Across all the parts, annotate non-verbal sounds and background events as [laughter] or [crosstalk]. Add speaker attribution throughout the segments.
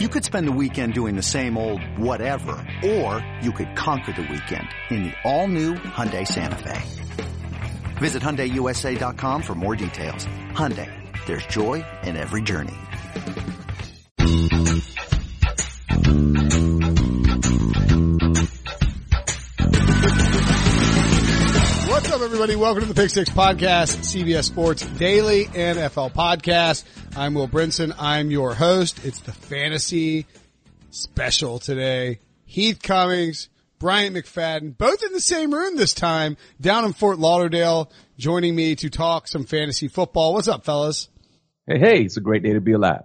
Speaker 1: You could spend the weekend doing the same old whatever, or you could conquer the weekend in the all-new Hyundai Santa Fe. Visit HyundaiUSA.com for more details. Hyundai, there's joy in every journey.
Speaker 2: What's up, everybody? Welcome to the Pick Six Podcast, CBS Sports Daily NFL Podcast. I'm Will Brinson. I'm your host. It's the fantasy special today. Heath Cummings, Bryant McFadden, both in the same room this time, down in Fort Lauderdale, joining me to talk some fantasy football. What's up, fellas?
Speaker 3: Hey, hey, it's a great day to be alive.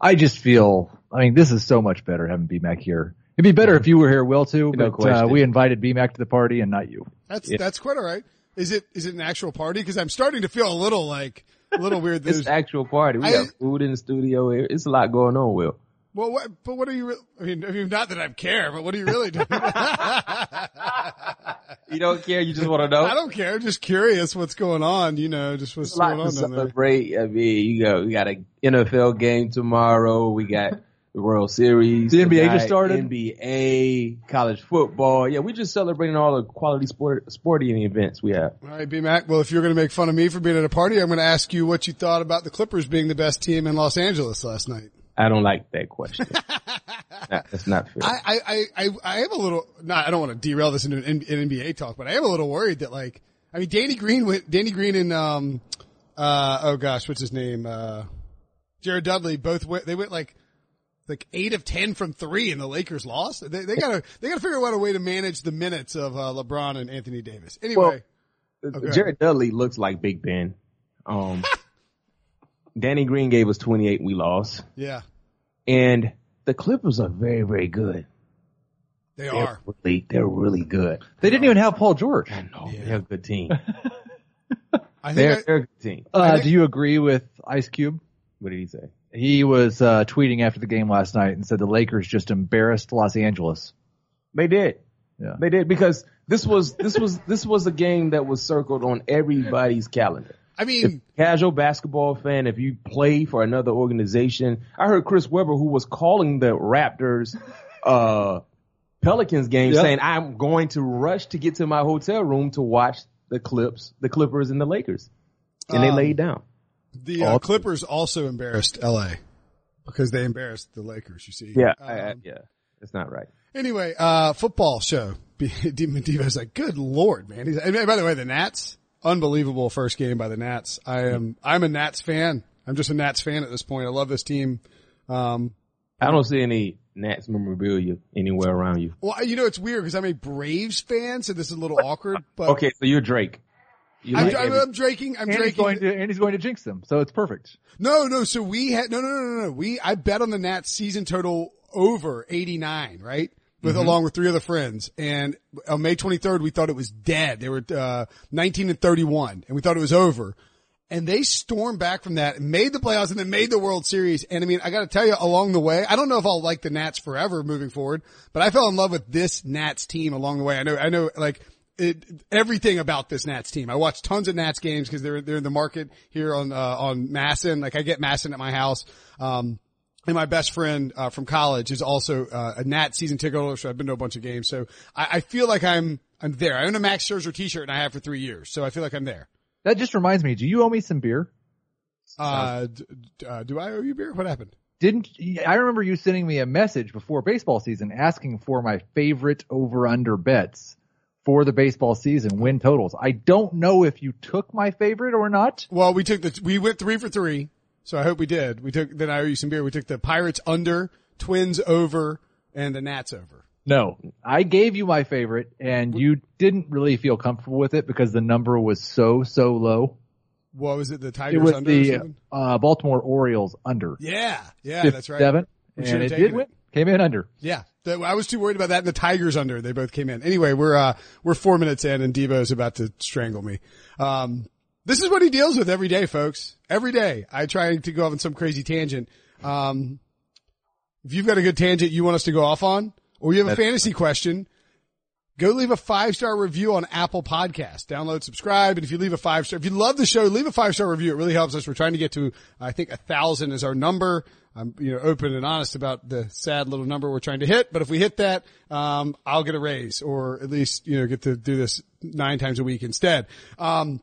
Speaker 4: I just feel, I mean, this is so much better having BMAC here. It'd be better if you were here, Will, too,
Speaker 3: No
Speaker 4: but uh, we invited BMAC to the party and not you.
Speaker 2: That's
Speaker 3: Yeah.
Speaker 2: that's quite all right. Is it is it an actual party? Because I'm starting to feel a little like a little weird.
Speaker 3: It's
Speaker 2: There's,
Speaker 3: actual party. We
Speaker 2: I-
Speaker 3: got food in the studio. It's a lot going on, Will.
Speaker 2: well, what, but what are you? Re- I mean, I mean, not that I care, but what are you really doing? [laughs]
Speaker 3: You don't care. You just want to know.
Speaker 2: I don't care. I'm Just curious what's going on. You know, just what's going on
Speaker 3: celebrate. I mean, you got we got an NFL game tomorrow. We got the World Series.
Speaker 4: The NBA just started.
Speaker 3: NBA, college football. Yeah, we're just celebrating all the quality sport sporting events we have.
Speaker 2: All right, B Mac. Well, if you're going to make fun of me for being at a party, I'm going to ask you what you thought about the Clippers being the best team in Los Angeles last night.
Speaker 3: I don't like that question. [laughs] Nah, That's not fair.
Speaker 2: I, I, I, I, I am a little, not, I don't want to derail this into an, N- an NBA talk, but I am a little worried that like, I mean, Danny Green went, Danny Green and, um, uh, oh gosh, what's his name? Uh, Jared Dudley both went, they went like, like eight of 10 from three and the Lakers lost. They, they gotta, [laughs] they gotta figure out a way to manage the minutes of, uh, LeBron and Anthony Davis. Anyway. okay.
Speaker 3: Jared Dudley looks like Big Ben. Um, [laughs] Danny Green gave us 28. We lost.
Speaker 2: yeah,
Speaker 3: And the Clippers are very, very good.
Speaker 2: they
Speaker 3: They're
Speaker 2: are.
Speaker 3: really, they're really good.
Speaker 4: They didn't even have Paul George.
Speaker 3: No, they're a good team. [laughs]
Speaker 2: I think
Speaker 3: They're,
Speaker 2: I,
Speaker 3: they're a good team.
Speaker 4: Uh, do you agree with Ice Cube?
Speaker 3: What did he say?
Speaker 4: He was uh, tweeting after the game last night and said the Lakers just embarrassed Los Angeles.
Speaker 3: They did.
Speaker 4: Yeah.
Speaker 3: They did because this was this was this was a game that was circled on everybody's calendar.
Speaker 2: I mean,
Speaker 3: Casual basketball fan, if you play for another organization, I heard Chris Webber, who was calling the Raptors, uh, Pelicans game,
Speaker 4: Yep.
Speaker 3: saying, "I'm going to rush to get to my hotel room to watch the Clips, the Clippers, and the Lakers," and they
Speaker 2: Um,
Speaker 3: laid down.
Speaker 2: The uh, Clippers also embarrassed LA because they embarrassed the Lakers. You see,
Speaker 3: Yeah, I, I,
Speaker 2: Um,
Speaker 3: yeah, that's not right.
Speaker 2: Anyway, uh, football show. [laughs] Demon Devo's like, good lord, man. He's, and by the way, the Nats, unbelievable first game by the Nats. I am, I'm a Nats fan. I'm just a Nats fan at this point. I love this team. Um,
Speaker 3: I don't see any Nats memorabilia anywhere around you.
Speaker 2: well, you know, it's weird because I'm a Braves fan, so this is a little awkward, but
Speaker 3: Okay, so you're Drake.
Speaker 2: I'm,
Speaker 3: like
Speaker 2: I'm, I'm draking, I'm
Speaker 4: And he's going to and he's going to jinx them, so it's perfect.
Speaker 2: No, no. So we had no, no, no, no, no. We I bet on the Nats season total over eighty nine, right? With along with three other friends, and on May twenty third, we thought it was dead. They were uh, nineteen and thirty one, and we thought it was over. And they stormed back from that, and made the playoffs, and then made the World Series. And I mean, I got to tell you, along the way, I don't know if I'll like the Nats forever moving forward, but I fell in love with this Nats team along the way. I know, I know, like it, everything about this Nats team. I watch tons of Nats games because they're they're in the market here on uh, on MASN. Like I get MASN at my house. Um, and my best friend uh, from college is also uh, a Nats season ticket holder, so I've been to a bunch of games. So I, I feel like I'm I'm there. I own a Max Scherzer T-shirt and I have for three years, so I feel like I'm there.
Speaker 4: That just reminds me. Do you owe me some beer?
Speaker 2: Uh, d- d- uh, do I owe you beer? What happened?
Speaker 4: Didn't I remember you sending me a message before baseball season asking for my favorite over under bets for the baseball season win totals. I don't know if you took my favorite or not.
Speaker 2: Well, we took the we went three for three, so I hope we did. We took then I owe you some beer. We took the Pirates under, Twins over, and the Nats over.
Speaker 4: No, I gave you my favorite and you didn't really feel comfortable with it because the number was so, so low.
Speaker 2: What was it? The
Speaker 4: It
Speaker 2: Tigers
Speaker 4: was
Speaker 2: under
Speaker 4: the uh, Baltimore Orioles under.
Speaker 2: Yeah, yeah, that's right.
Speaker 4: 57,
Speaker 2: We
Speaker 4: and it did win. Came in under.
Speaker 2: Yeah, I was too worried about that. And the Tigers under, they both came in. Anyway, we're uh we're four minutes in, and Devo's about to strangle me. Um, this is what he deals with every day, folks. Every day, I try to go off on some crazy tangent. Um, if you've got a good tangent you want us to go off on, or you have a fantasy question, go leave a five star review on Apple Podcast. Download, subscribe, and if you leave a five star, if you love the show, leave a five star review. It really helps us. We're trying to get to, I think, a thousand is our number. I'm, you know, open and honest about the sad little number we're trying to hit. But if we hit that, um, I'll get a raise or at least, you know, get to do this nine times a week instead. Um,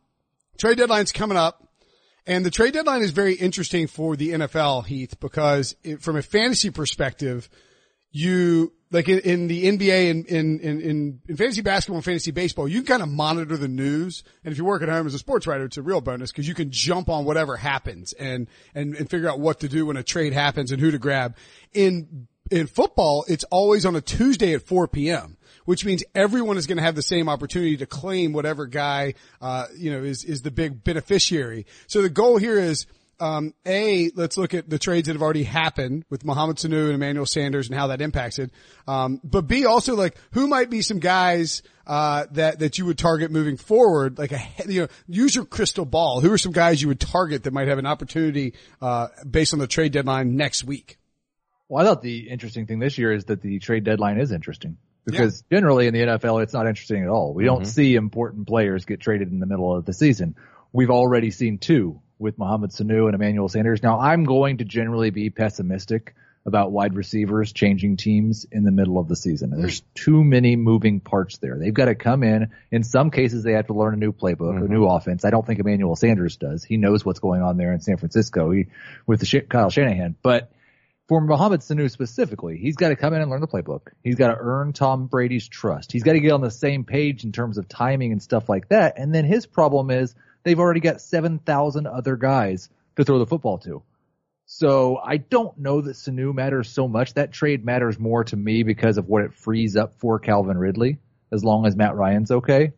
Speaker 2: trade deadline's coming up. And the trade deadline is very interesting for the NFL, Heath, because it, from a fantasy perspective, you like in, in the NBA and in, in, in, in fantasy basketball and fantasy baseball, you can kind of monitor the news. And if you work at home as a sports writer, it's a real bonus because you can jump on whatever happens and, and, and figure out what to do when a trade happens and who to grab. In, in football, it's always on a Tuesday at 4 p.m which means everyone is going to have the same opportunity to claim whatever guy, uh, you know, is, is the big beneficiary. So the goal here is, um, A, let's look at the trades that have already happened with Mohamed Sanu and Emmanuel Sanders and how that impacted. Um, but B, also like who might be some guys, uh, that, that you would target moving forward, like a, you know, use your crystal ball. Who are some guys you would target that might have an opportunity, uh, based on the trade deadline next week?
Speaker 4: Well, I thought the interesting thing this year is that the trade deadline is interesting because yeah. generally in the NFL, it's not interesting at all. We mm-hmm. don't see important players get traded in the middle of the season. We've already seen two with Mohamed Sanu and Emmanuel Sanders. Now I'm going to generally be pessimistic about wide receivers changing teams in the middle of the season. There's too many moving parts there. They've got to come in. In some cases, they have to learn a new playbook, mm-hmm. a new offense. I don't think Emmanuel Sanders does. He knows what's going on there in San Francisco he, with the Kyle Shanahan, but for Mohamed Sanu specifically, he's got to come in and learn the playbook. He's got to earn Tom Brady's trust. He's got to get on the same page in terms of timing and stuff like that. And then his problem is they've already got 7,000 other guys to throw the football to. So I don't know that Sanu matters so much. That trade matters more to me because of what it frees up for Calvin Ridley, as long as Matt Ryan's okay.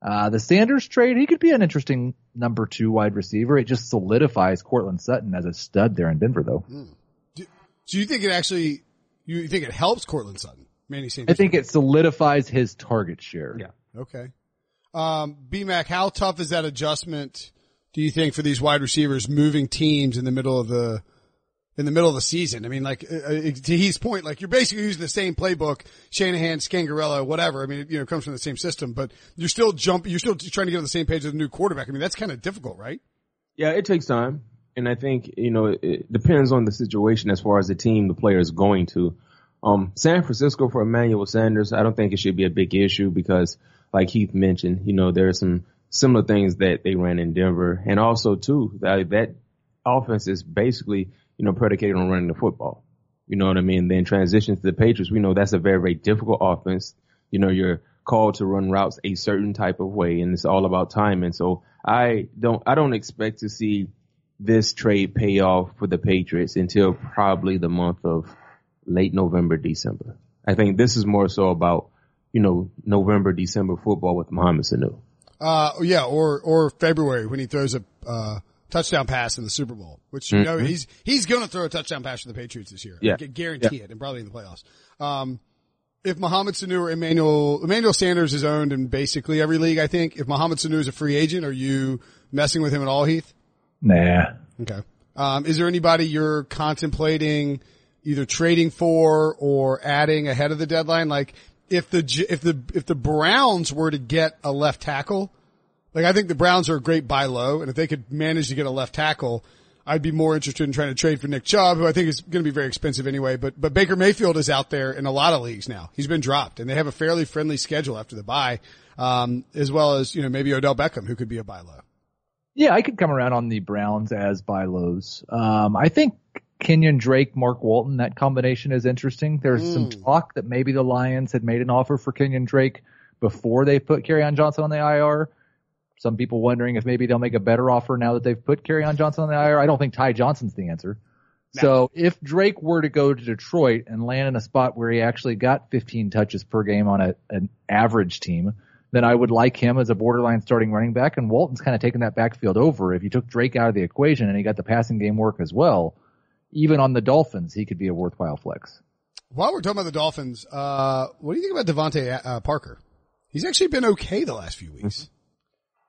Speaker 4: Uh, the Sanders trade, he could be an interesting number two wide receiver. It just solidifies Courtland Sutton as a stud there in Denver though. Mm.
Speaker 2: Do, so you think it actually, you think it helps Courtland Sutton? Manny Sanders?
Speaker 4: I think it solidifies his target share.
Speaker 3: Yeah.
Speaker 2: Okay. Um, BMAC, how tough is that adjustment? Do you think for these wide receivers moving teams in the middle of the in the middle of the season? I mean, like uh, uh to his point, like you're basically using the same playbook, Shanahan, Scangarello, whatever. I mean, you know, it comes from the same system, but you're still jumping. You're still trying to get on the same page with a new quarterback. I mean, that's kind of difficult, right?
Speaker 3: Yeah, it takes time, and I think you know it depends on the situation as far as the team the player is going to. Um, San Francisco for Emmanuel Sanders, I don't think it should be a big issue because like Heath mentioned, you know, there are some similar things that they ran in Denver. And also too, that, that offense is basically, you know, predicated on running the football. You know what I mean? Then transition to the Patriots. We know that's a very, very difficult offense. You know, you're called to run routes a certain type of way and it's all about timing. So I don't, I don't expect to see this trade pay off for the Patriots until probably the month of late November, December. I think this is more so about you know, November, December football with Mohamed Sanu.
Speaker 2: Uh, yeah, or, or February when he throws a, uh, touchdown pass in the Super Bowl, which, you mm-hmm. know, he's, he's going to throw a touchdown pass for the Patriots this year.
Speaker 3: Yeah.
Speaker 2: I guarantee yeah. it and probably in the playoffs. Um, if Mohamed Sanu or Emmanuel, Emmanuel Sanders is owned in basically every league, I think. If Mohamed Sanu is a free agent, are you messing with him at all, Heath?
Speaker 4: Nah.
Speaker 2: Okay. Um, is there anybody you're contemplating either trading for or adding ahead of the deadline? Like, if the if the if the Browns were to get a left tackle, like I think the Browns are a great buy low, and if they could manage to get a left tackle, I'd be more interested in trying to trade for Nick Chubb, who I think is going to be very expensive anyway. But but Baker Mayfield is out there in a lot of leagues now. He's been dropped, and they have a fairly friendly schedule after the bye, um, as well as you know maybe Odell Beckham, who could be a buy low.
Speaker 4: Yeah, I could come around on the Browns as buy lows. Um, I think Kenyan Drake, Mark Walton, that combination is interesting. There's mm. some talk that maybe the Lions had made an offer for Kenyan Drake before they put Kerryon Johnson on the IR. Some people wondering if maybe they'll make a better offer now that they've put Kerryon Johnson on the IR. I don't think Ty Johnson's the answer. No. So if Drake were to go to Detroit and land in a spot where he actually got 15 touches per game on a, an average team, then I would like him as a borderline starting running back. And Walton's kind of taken that backfield over. If you took Drake out of the equation and he got the passing game work as well, even on the Dolphins, he could be a worthwhile flex.
Speaker 2: While we're talking about the Dolphins, uh, what do you think about DeVante uh, Parker? He's actually been okay the last few weeks.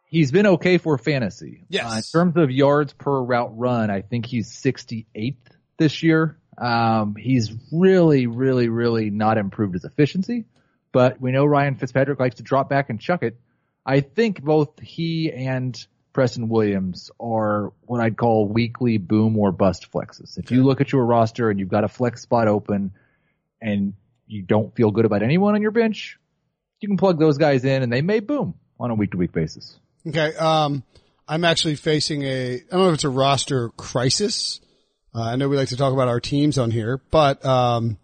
Speaker 4: He's been okay for fantasy.
Speaker 2: Yes. Uh,
Speaker 4: in terms of yards per route run, I think he's 68th this year. Um, he's really, really, really not improved his efficiency, but we know Ryan Fitzpatrick likes to drop back and chuck it. I think both he and Preston Williams are what I'd call weekly boom or bust flexes. If you look at your roster and you've got a flex spot open and you don't feel good about anyone on your bench, you can plug those guys in and they may boom on a week to week basis.
Speaker 2: Okay. Um, I'm actually facing a, I don't know if it's a roster crisis. Uh, I know we like to talk about our teams on here, but, um,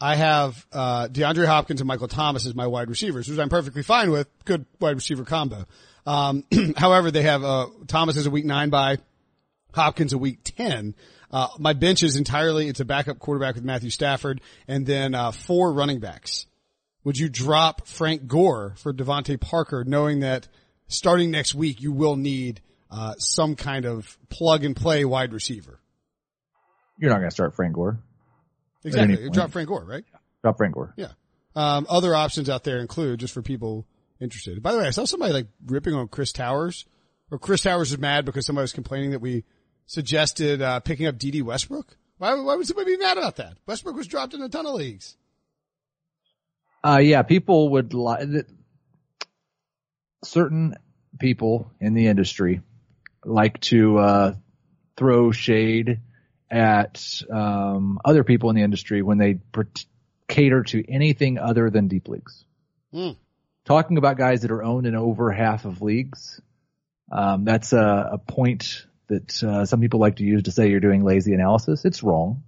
Speaker 2: I have, uh, DeAndre Hopkins and Michael Thomas as my wide receivers, which I'm perfectly fine with. Good wide receiver combo. Um, [clears throat] however, they have, uh, Thomas is a week nine bye Hopkins a week 10. Uh, my bench is entirely, it's a backup quarterback with Matthew Stafford and then, uh, four running backs. Would you drop Frank Gore for DeVante Parker knowing that starting next week you will need, uh, some kind of plug and play wide receiver?
Speaker 4: You're not going to start Frank Gore.
Speaker 2: Exactly. Drop Frank Gore, right?
Speaker 4: Drop Frank Gore.
Speaker 2: Yeah. Um, other options out there include just for people interested. By the way, I saw somebody like ripping on Chris Towers or Chris Towers is mad because somebody was complaining that we suggested, uh, picking up Dede Westbrook. Why, why would somebody be mad about that? Westbrook was dropped in a ton of leagues.
Speaker 4: Uh, yeah, people would like, certain people in the industry like to, uh, throw shade at, um, other people in the industry when they pr- cater to anything other than deep leagues.
Speaker 2: Hmm.
Speaker 4: Talking about guys that are owned in over half of leagues, um, that's a, a point that, uh, some people like to use to say you're doing lazy analysis. It's wrong.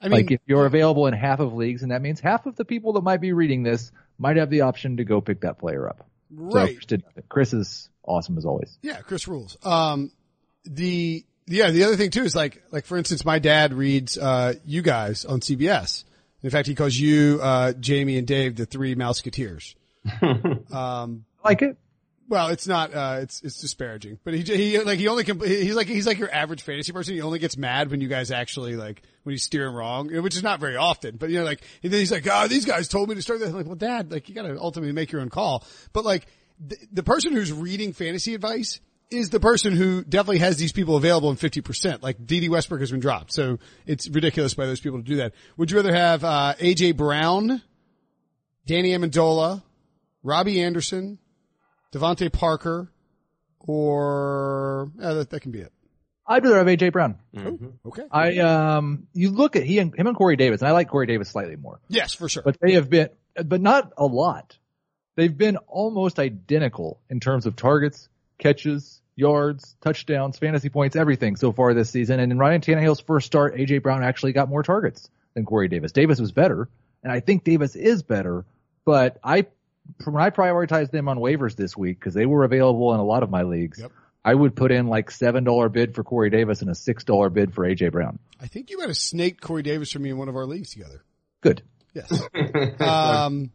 Speaker 2: I mean,
Speaker 4: like if you're available in half of leagues, and that means half of the people that might be reading this might have the option to go pick that player up. So
Speaker 2: right.
Speaker 4: Chris Chris is awesome as always.
Speaker 2: Yeah, Chris rules. Um, the, yeah, the other thing too is like, like for instance, my dad reads, uh, you guys on CBS. In fact, he calls you, uh, Jamey and Dave the three Mouseketeers. [laughs] um,
Speaker 4: I like it.
Speaker 2: well, it's not, uh, it's, it's disparaging, but he, he, like, he only, compl- he's like, he's like your average fantasy person. He only gets mad when you guys actually like, when you steer him wrong, which is not very often, but you know, like, and then he's like, oh, these guys told me to start that. I'm like, well, dad, like, you gotta ultimately make your own call. But like, the, the person who's reading fantasy advice is the person who definitely has these people available in 50%. Like Dede Westbrook has been dropped. So it's ridiculous by those people to do that. Would you rather have, uh, AJ Brown, Danny Amendola, Robbie Anderson, DeVante Parker, or uh, that, that can be it.
Speaker 4: I'd rather have AJ Brown.
Speaker 2: Okay.
Speaker 4: I um, you look at he and him and Corey Davis, and I like Corey Davis slightly more,
Speaker 2: yes, for sure.
Speaker 4: but they have been, but not a lot. They've been almost identical in terms of targets, catches, yards, touchdowns, fantasy points, everything so far this season. And in Ryan Tannehill's first start, AJ Brown actually got more targets than Corey Davis. Davis was better, and I think Davis is better, but I when I prioritized them on waivers this week because they were available in a lot of my leagues.
Speaker 2: Yep.
Speaker 4: I would put in like seven dollar bid for Corey Davis and a six dollar bid for AJ Brown.
Speaker 2: I think you might have snaked Corey Davis for me in one of our leagues together.
Speaker 4: Good.
Speaker 2: Yes. [laughs] um,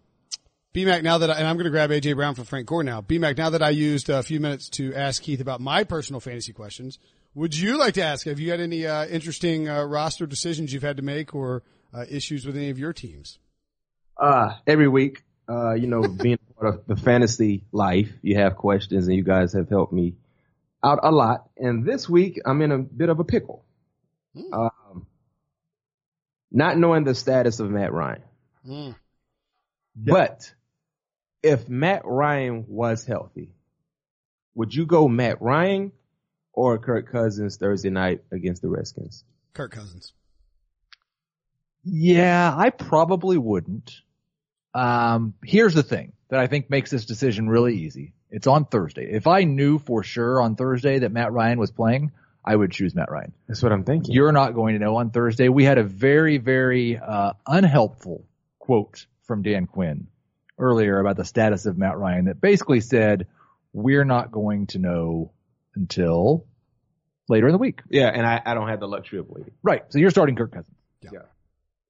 Speaker 2: BMAC, now that I, and I'm going to grab AJ Brown for Frank Gore now. BMAC, now that I used a few minutes to ask Keith about my personal fantasy questions, would you like to ask, have you had any, uh, interesting, uh, roster decisions you've had to make or, uh, issues with any of your teams?
Speaker 3: Uh, every week, uh, you know, being part of the fantasy life, you have questions and you guys have helped me out a lot. And this week I'm in a bit of a pickle. Um, not knowing the status of Matt Ryan.
Speaker 2: Mm.
Speaker 3: But if Matt Ryan was healthy, would you go Matt Ryan or Kirk Cousins Thursday night against the Redskins?
Speaker 2: Kirk Cousins.
Speaker 4: Yeah, I probably wouldn't. Um, here's the thing that I think makes this decision really easy. It's on Thursday. If I knew for sure on Thursday that Matt Ryan was playing, I would choose Matt Ryan.
Speaker 3: That's what I'm thinking.
Speaker 4: You're not going to know on Thursday. We had a very, very uh, unhelpful quote from Dan Quinn earlier about the status of Matt Ryan that basically said, we're not going to know until later in the week.
Speaker 3: yeah, and I, I don't have the luxury of waiting.
Speaker 4: Right. So you're starting Kirk Cousins.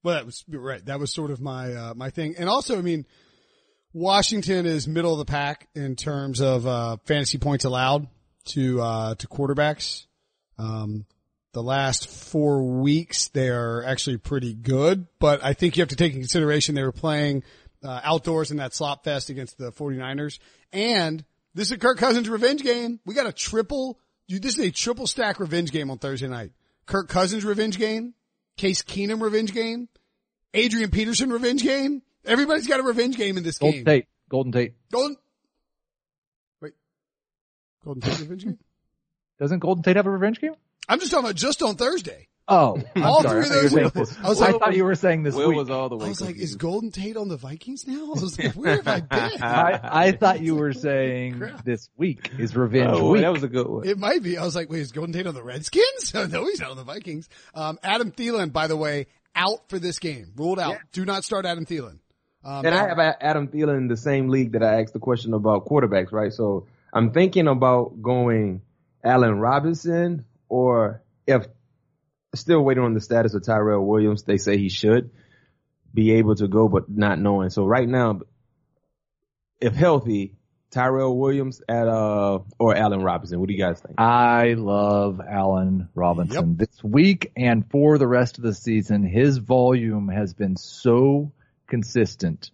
Speaker 2: Well, that was right. That was sort of my uh, my thing, and also, I mean, Washington is middle of the pack in terms of uh, fantasy points allowed to uh, to quarterbacks. Um, the last four weeks they are actually pretty good, but I think you have to take in consideration they were playing uh, outdoors in that slop fest against the 49ers, and this is a Kirk Cousins revenge game. We got a triple. Dude, this is a triple stack revenge game on Thursday night. Kirk Cousins revenge game, Case Keenum revenge game, Adrian Peterson revenge game. Everybody's got a revenge game in this game.
Speaker 4: Golden
Speaker 2: game.
Speaker 4: Tate. Golden Tate.
Speaker 2: Golden. Wait. Golden Tate revenge game? [laughs]
Speaker 4: Doesn't Golden Tate have a revenge game?
Speaker 2: I'm just talking about just on Thursday.
Speaker 4: Oh, [laughs] I'm
Speaker 2: All
Speaker 4: sorry.
Speaker 2: three of
Speaker 4: thought you
Speaker 2: those
Speaker 4: were
Speaker 2: were-
Speaker 4: saying this-
Speaker 2: I was
Speaker 4: I
Speaker 2: like-
Speaker 4: thought you were saying this
Speaker 3: Will
Speaker 4: week.
Speaker 3: was all the way.
Speaker 2: I was like, is. Golden Tate on the Vikings now? I was like, where have I [laughs] been?
Speaker 4: I, I [laughs] thought you were saying this week is revenge
Speaker 3: Oh,
Speaker 4: week.
Speaker 3: that was a good one.
Speaker 2: It might be. I was like, wait, is Golden Tate on the Redskins? no, he's not on the Vikings. Um, Adam Thielen, by the way, out for this game. Ruled out. Do not start Adam Thielen. Um,
Speaker 3: And I have Adam Thielen in the same league that I asked the question about quarterbacks, right? So I'm thinking about going Allen Robinson or if still waiting on the status of Tyrell Williams. They say he should be able to go, but not knowing. So right now, if healthy, Tyrell Williams at, uh, or Allen Robinson. What do you guys think?
Speaker 4: I love Allen Robinson this week and for the rest of the season. His volume has been so consistent.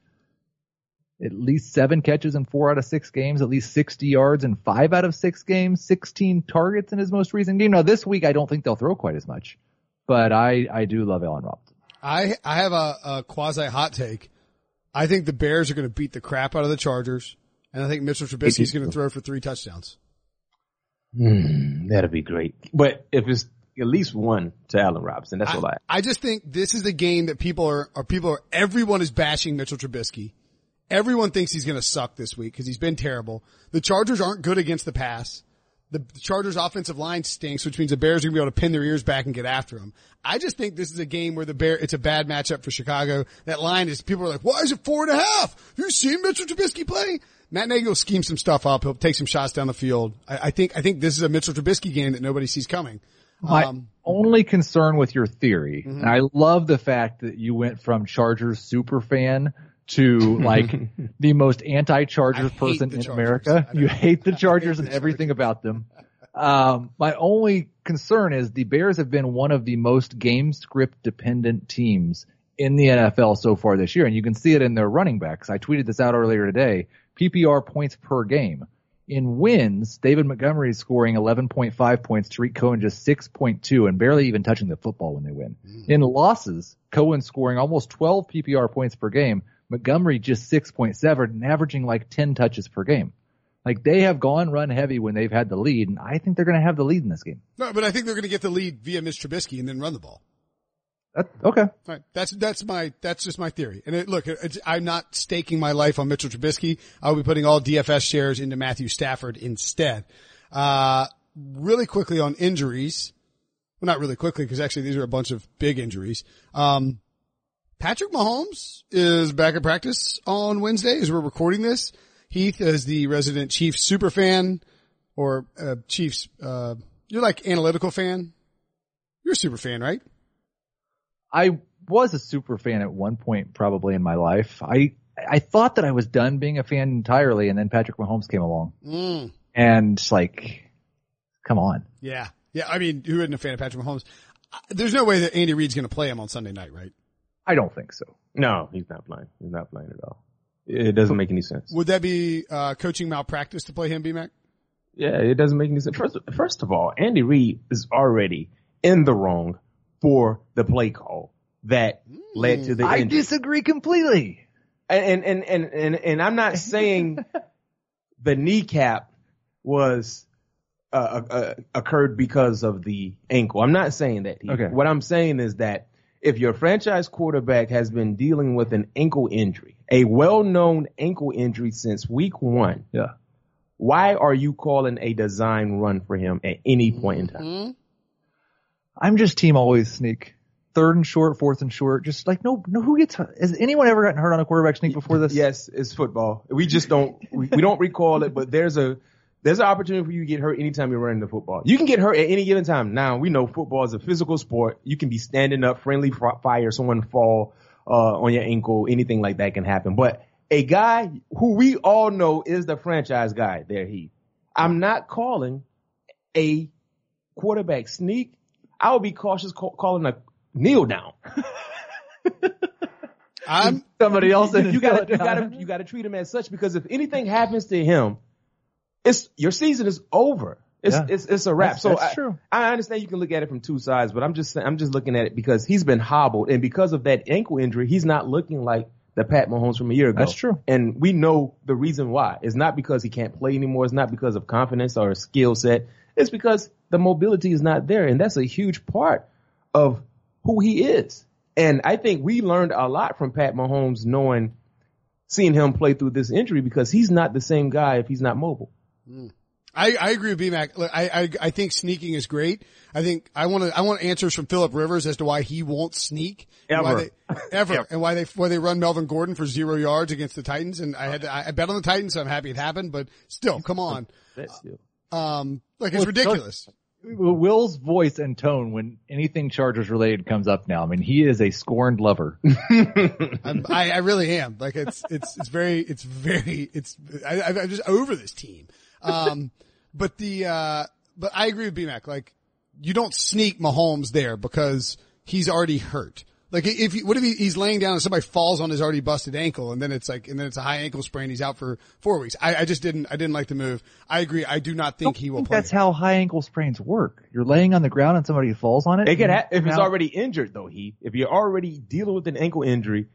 Speaker 4: At least seven catches in four out of six games, at least 60 yards in five out of six games, 16 targets in his most recent game. Now this week, I don't think they'll throw quite as much, but I, I do love Allen Robinson.
Speaker 2: I, I have a, a quasi hot take. I think the Bears are going to beat the crap out of the Chargers. And I think Mitchell Trubisky is going to throw for three touchdowns.
Speaker 3: Hmm, that'd be great. But if it's at least one to Allen Robinson, that's all I.
Speaker 2: I just think this is the game that people are, are people are, everyone is bashing Mitchell Trubisky. Everyone thinks he's going to suck this week because he's been terrible. The Chargers aren't good against the pass. The the Chargers offensive line stinks, which means the Bears are going to be able to pin their ears back and get after him. I just think this is a game where the Bear, it's a bad matchup for Chicago. That line is, people are like, why is it four and a half? Have you seen Mitchell Trubisky play? Matt Nagy will scheme some stuff up. He'll take some shots down the field. I, I think, I think this is a Mitchell Trubisky game that nobody sees coming.
Speaker 4: My
Speaker 2: Um,
Speaker 4: only concern with your theory,
Speaker 2: Mm-hmm.
Speaker 4: and I love the fact that you went from Chargers super fan to [laughs] like the most anti-Chargers person in
Speaker 2: Chargers.
Speaker 4: America. You hate the Chargers
Speaker 2: hate
Speaker 4: and
Speaker 2: the
Speaker 4: everything about them. Um, my only concern is the Bears have been one of the most game script dependent teams in the NFL so far this year, and you can see it in their running backs. I tweeted this out earlier today. PPR points per game. In wins, David Montgomery is scoring 11.5 points, Tarik Cohen just 6.2 and barely even touching the football when they win. In losses, Cohen scoring almost 12 PPR points per game, Montgomery just 6.7 and averaging like 10 touches per game. Like they have gone run heavy when they've had the lead and I think they're going to have the lead in this game.
Speaker 2: No, but I think they're going to get the lead via Mitch Trubisky and then run the ball.
Speaker 4: That, okay.
Speaker 2: Right. That's, that's my, that's just my theory. And it, look, it's, I'm not staking my life on Mitchell Trubisky. I'll be putting all DFS shares into Matthew Stafford instead. Uh, really quickly on injuries. Well, not really quickly because actually these are a bunch of big injuries. Um, Patrick Mahomes is back at practice on Wednesday as we're recording this. Heath is the resident Chiefs super fan or, uh, Chiefs, uh, you're like analytical fan. You're a super fan, right?
Speaker 4: I was a super fan at one point probably in my life. I, I thought that I was done being a fan entirely and then Patrick Mahomes came along
Speaker 2: Mm.
Speaker 4: and like, come on.
Speaker 2: Yeah. Yeah. I mean, who isn't a fan of Patrick Mahomes? There's no way that Andy Reid's going to play him on Sunday night, right?
Speaker 4: I don't think so.
Speaker 3: No, he's not playing. He's not playing at all. It doesn't make any sense.
Speaker 2: Would that be, uh, coaching malpractice to play him, BMAC?
Speaker 3: Yeah, it doesn't make any sense. First, first of all, Andy Reid is already in the wrong for the play call that led to the
Speaker 4: I
Speaker 3: injury.
Speaker 4: disagree completely.
Speaker 3: and, and, and, and, and I'm not saying [laughs] the kneecap was, uh, uh, uh, occurred because of the ankle. I'm not saying that.
Speaker 4: Okay.
Speaker 3: What I'm saying is that if your franchise quarterback has been dealing with an ankle injury, a well-known ankle injury since week one,
Speaker 4: Yeah.
Speaker 3: why are you calling a design run for him at any point in time? Mm-hmm.
Speaker 4: I'm just team always sneak. Third and short, fourth and short. Just like no, no. Who gets? Has anyone ever gotten hurt on a quarterback sneak before this?
Speaker 3: Yes, it's football. We just don't we, we don't recall it, but there's a there's an opportunity for you to get hurt anytime you're running the football. You can get hurt at any given time. Now we know football is a physical sport. You can be standing up, friendly fire, someone fall uh, on your ankle, anything like that can happen. But a guy who we all know is the franchise guy, there he. I'm not calling a quarterback sneak. I would be cautious call, calling a kneel down. [laughs]
Speaker 2: I'm,
Speaker 4: Somebody else. [laughs]
Speaker 3: you gotta, you gotta, you gotta treat him as such because if anything happens to him, it's your season is over. It's
Speaker 4: Yeah.
Speaker 3: it's it's a wrap.
Speaker 4: That's-
Speaker 3: so
Speaker 4: that's
Speaker 3: I,
Speaker 4: true.
Speaker 3: I understand you can look at it from two sides, but I'm just I'm just looking at it because he's been hobbled, and because of that ankle injury, he's not looking like the Pat Mahomes from a year ago.
Speaker 4: That's true.
Speaker 3: and we know the reason why. It's not because he can't play anymore. It's not because of confidence or skill set. It's because the mobility is not there. And that's a huge part of who he is. And I think we learned a lot from Pat Mahomes knowing, seeing him play through this injury because he's not the same guy if he's not mobile.
Speaker 2: I, I agree with BMAC. Look, I, I, I think sneaking is great. I think I want to, I want answers from Philip Rivers as to why he won't sneak. and Why
Speaker 3: Ever.
Speaker 2: they, ever. And why they, why they run Melvin Gordon for zero yards against the Titans. And I had to, I, I bet on the Titans, so I'm happy it happened, but still, come on. [laughs] Um, like it's ridiculous.
Speaker 4: Will's voice and tone when anything Chargers related comes up now. I mean, he is a scorned lover. [laughs]
Speaker 2: I'm, I, I really am. Like it's, it's, it's very, it's very, it's, I, I- I'm just over this team. Um, but the, uh, but I agree with BMAC. Like you don't sneak Mahomes there because he's already hurt. Like if you, what if he, he's laying down and somebody falls on his already busted ankle and then it's like, and then it's a high ankle sprain. He's out for four weeks. I, I just didn't, I didn't like the move. I agree. I do not think he will
Speaker 4: think
Speaker 2: play.
Speaker 4: that's how high ankle sprains work. You're laying on the ground and somebody falls on it.
Speaker 3: It could ha- if it's
Speaker 4: now-
Speaker 3: already injured though, he, if you're already dealing with an ankle injury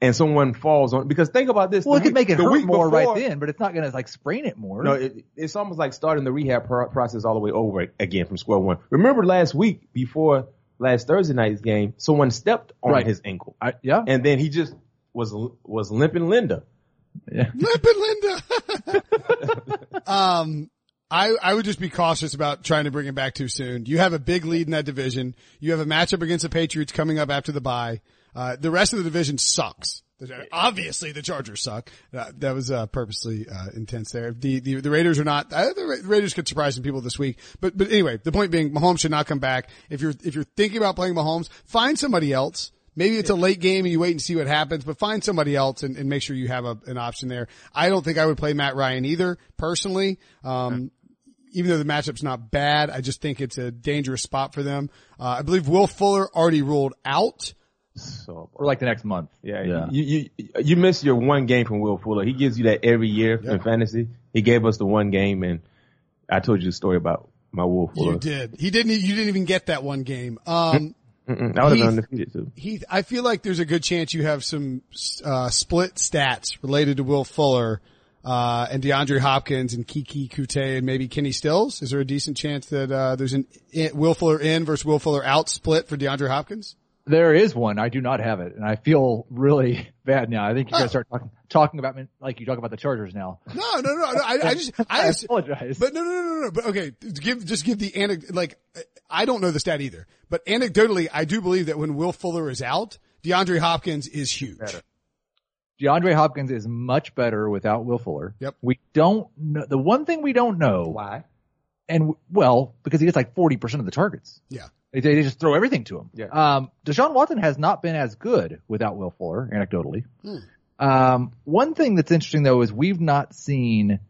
Speaker 3: and someone falls on, because think about this.
Speaker 4: Well,
Speaker 3: the
Speaker 4: it could
Speaker 3: week-
Speaker 4: make it
Speaker 3: the
Speaker 4: hurt
Speaker 3: week
Speaker 4: more
Speaker 3: before-
Speaker 4: right then, but it's not going to like sprain it more.
Speaker 3: No, it, it's almost like starting the rehab pro- process all the way over again from square one. Remember last week before last Thursday night's game, someone stepped on
Speaker 4: Right.
Speaker 3: his ankle,
Speaker 4: I, yeah.
Speaker 3: and then he just was was limping Linda.
Speaker 4: yeah. [laughs]
Speaker 2: Limpin' Linda. [laughs] um, I, I would just be cautious about trying to bring him back too soon. You have a big lead in that division. You have a matchup against the Patriots coming up after the bye. Uh, the rest of the division sucks. Obviously the Chargers suck. Uh, that was, uh, purposely, uh, intense there. The, the, the Raiders are not, uh, the Raiders could surprise some people this week. But, but anyway, the point being, Mahomes should not come back. If you're, if you're thinking about playing Mahomes, find somebody else. Maybe it's a late game and you wait and see what happens, but find somebody else and, and make sure you have a, an option there. I don't think I would play Matt Ryan either, personally. Um, even though the matchup's not bad, I just think it's a dangerous spot for them. Uh, I believe Will Fuller already ruled out.
Speaker 3: So
Speaker 4: Or like the next month.
Speaker 3: yeah,
Speaker 4: Yeah.
Speaker 3: You, you you miss your one game from Will Fuller. He gives you that every year in fantasy. He gave us the one game, and I told you the story about my Will Fuller.
Speaker 2: You did. He didn't, you didn't even get that one game. Um,
Speaker 3: Mm-mm, I would have been undefeated too.
Speaker 2: Heath, I feel like there's a good chance you have some, uh, split stats related to Will Fuller, uh, and DeAndre Hopkins and Keke Coutee and maybe Kenny Stills. Is there a decent chance that, uh, there's an i- Will Fuller in versus Will Fuller out split for DeAndre Hopkins?
Speaker 4: There is one. I do not have it, and I feel really [laughs] bad now. I think you're gonna start talking talking about me like you talk about the Chargers now.
Speaker 2: No, no, no, no. I, I just, [laughs] I
Speaker 4: I apologize.
Speaker 2: But no, no, no, no, no. But okay, give just give the anecdote. Like, I don't know the stat either, but anecdotally, I do believe that when Will Fuller is out, DeAndre Hopkins is huge.
Speaker 4: DeAndre Hopkins is much better without Will Fuller.
Speaker 2: Yep.
Speaker 4: We don't know the one thing we don't know,
Speaker 3: Why?
Speaker 4: and well, because he gets like forty percent of the targets.
Speaker 2: Yeah.
Speaker 4: They, they just throw everything to him.
Speaker 3: Yeah.
Speaker 4: Um, Deshaun Watson has not been as good without Will Fuller, anecdotally.
Speaker 2: Hmm.
Speaker 4: Um, one thing that's interesting though is we've not seen.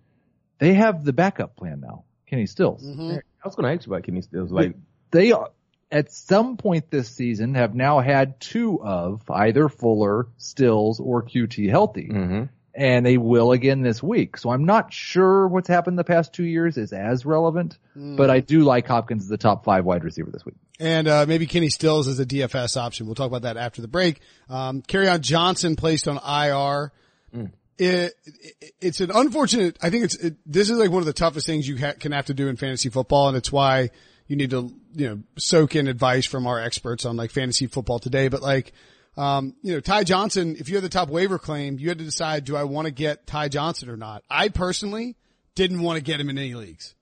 Speaker 4: They have the backup plan now, Kenny Stills.
Speaker 2: Mm-hmm.
Speaker 3: I was going to ask you about Kenny Stills. Like,
Speaker 4: They are, at some point this season have now had two of either Fuller, Stills, or Coutee healthy.
Speaker 3: mm-hmm.
Speaker 4: And they will again this week. So I'm not sure what's happened the past two years is as relevant, but I do like Hopkins as the top five wide receiver this week.
Speaker 2: And, uh, maybe Kenny Stills is a DFS option. We'll talk about that after the break. Um, on Johnson placed on IR. It, it, it's an unfortunate, I think it's, it, this is like one of the toughest things you ha- can have to do in fantasy football. And it's why you need to, you know, soak in advice from our experts on like fantasy football today. But like, um, you know, Ty Johnson, if you had the top waiver claim, you had to decide, do I want to get Ty Johnson or not? I personally didn't want to get him in any leagues.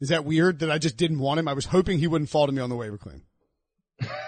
Speaker 2: Is that weird that I just didn't want him? I was hoping he wouldn't fall to me on the waiver claim.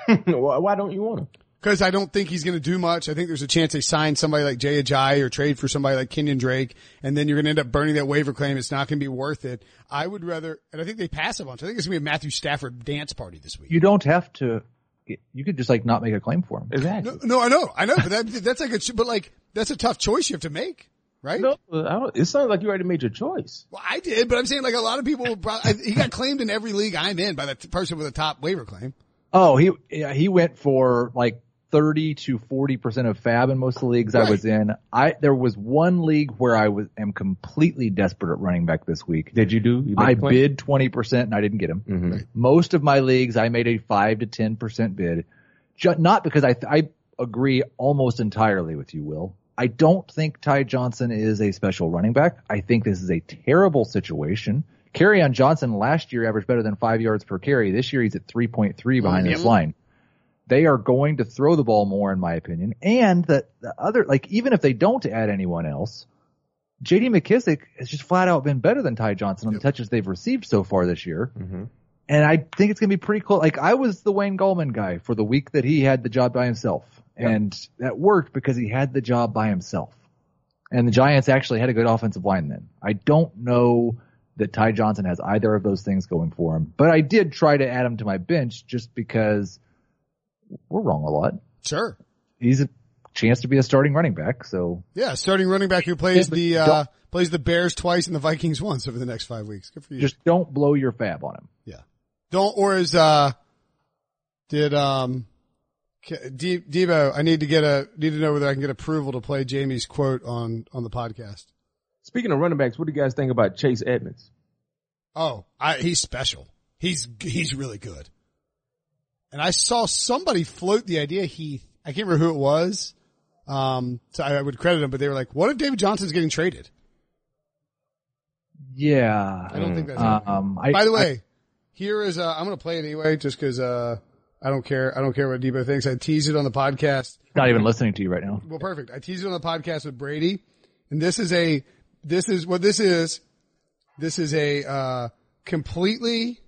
Speaker 2: [laughs]
Speaker 3: why, why don't you want him?
Speaker 2: Cause I don't think he's going to do much. I think there's a chance they sign somebody like Jay Ajayi or trade for somebody like Kenyan Drake and then you're going to end up burning that waiver claim. It's not going to be worth it. I would rather, and I think they pass a bunch. I think it's going to be a Matthew Stafford dance party this week.
Speaker 4: You don't have to, you could just like not make a claim for him.
Speaker 3: Exactly.
Speaker 2: No, no, I know, I know, but that, [laughs] that's like a, but like, that's a tough choice you have to make, right?
Speaker 3: No, I don't, it sounds like you already made your choice.
Speaker 2: Well, I did, but I'm saying like a lot of people, probably, he got claimed in every league I'm in by the person with a top waiver claim.
Speaker 4: Oh, he, yeah, he went for like 30 to 40% of FAAB in most of the leagues I was in. I, there was one league where I was, am completely desperate at running back this week.
Speaker 3: Did you do? You made
Speaker 4: I
Speaker 3: a
Speaker 4: bid 20% and I didn't get him.
Speaker 3: Mm-hmm.
Speaker 4: Most of my leagues, I made a five to 10% bid. Ju- not because I, I agree almost entirely with you, Will. I don't think Ty Johnson is a special running back. I think this is a terrible situation Kerryon Johnson last year averaged better than five yards per carry. This year he's at 3.3 behind this line. They are going to throw the ball more in my opinion. And the, the other, like even if they don't add anyone else, JD McKissic has just flat out been better than Ty Johnson on the touches they've received so far this year. Mm-hmm. And I think it's going to be pretty cool. Like I was the Wayne Gallman guy for the week that he had the job by himself. And that worked because he had the job by himself. And the Giants actually had a good offensive line then. I don't know that Ty Johnson has either of those things going for him, but I did try to add him to my bench just because we're wrong a lot.
Speaker 2: Sure.
Speaker 4: He's a chance to be a starting running back. So
Speaker 2: Yeah, starting running back who plays
Speaker 4: Yeah,
Speaker 2: the uh plays the Bears twice and the Vikings once over the next five weeks. Good for you.
Speaker 4: just don't blow your FAAB on him.
Speaker 2: yeah. Don't or is uh did um K- D- Devo, I need to get a need to know whether I can get approval to play Jamey's quote on on the podcast.
Speaker 3: Speaking of running backs, what do you guys think about Chase Edmonds?
Speaker 2: Oh, I, he's special. He's he's really good. And I saw somebody float the idea. He I can't remember who it was. Um, so I, I would credit him, but they were like, "What if David Johnson's getting traded?"
Speaker 4: Yeah.
Speaker 2: I don't think that's. happening.
Speaker 4: Um, I,
Speaker 2: By the
Speaker 4: I-
Speaker 2: way, here is uh, I'm going to play it anyway, just because uh, I don't care. I don't care what Devo thinks. I teased it on the podcast.
Speaker 4: not even listening to you right now.
Speaker 2: Well, perfect. I teased it on the podcast with Brady, and this is a this is what this is. This is a uh, completely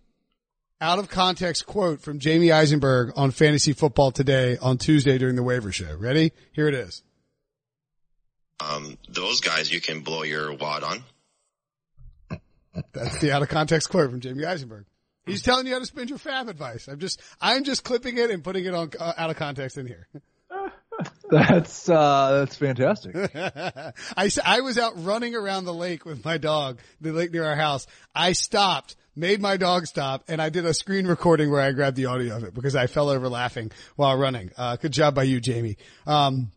Speaker 2: out of context quote from Jamey Eisenberg on Fantasy Football Today on Tuesday during the waiver show. Ready? Here it is.
Speaker 5: Um, those guys you can blow your wad on.
Speaker 2: That's the out of context quote from Jamey Eisenberg. He's telling you how to spend your FAAB advice. I'm just, I'm just clipping it and putting it on uh, out of context in here. [laughs]
Speaker 4: That's, uh, that's fantastic. [laughs]
Speaker 2: I I was out running around the lake with my dog, the lake near our house. I stopped, made my dog stop, and I did a screen recording where I grabbed the audio of it because I fell over laughing while running. Uh, good job by you, Jamey. Um,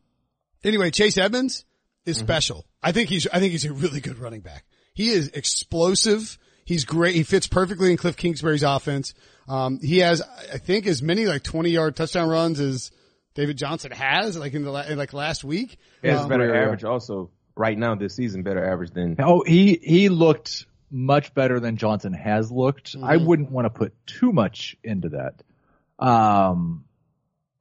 Speaker 2: anyway, Chase Edmonds is special. I think he's, I think he's a really good running back. He is explosive. He's great. He fits perfectly in Cliff Kingsbury's offense. Um, he has, I think, as many like 20 yard touchdown runs as David Johnson has, like in the, la- like last week.
Speaker 3: He has
Speaker 2: Um,
Speaker 3: better average also right now this season, better average than
Speaker 4: Oh, he, he looked much better than Johnson has looked. I wouldn't want to put too much into that. Um,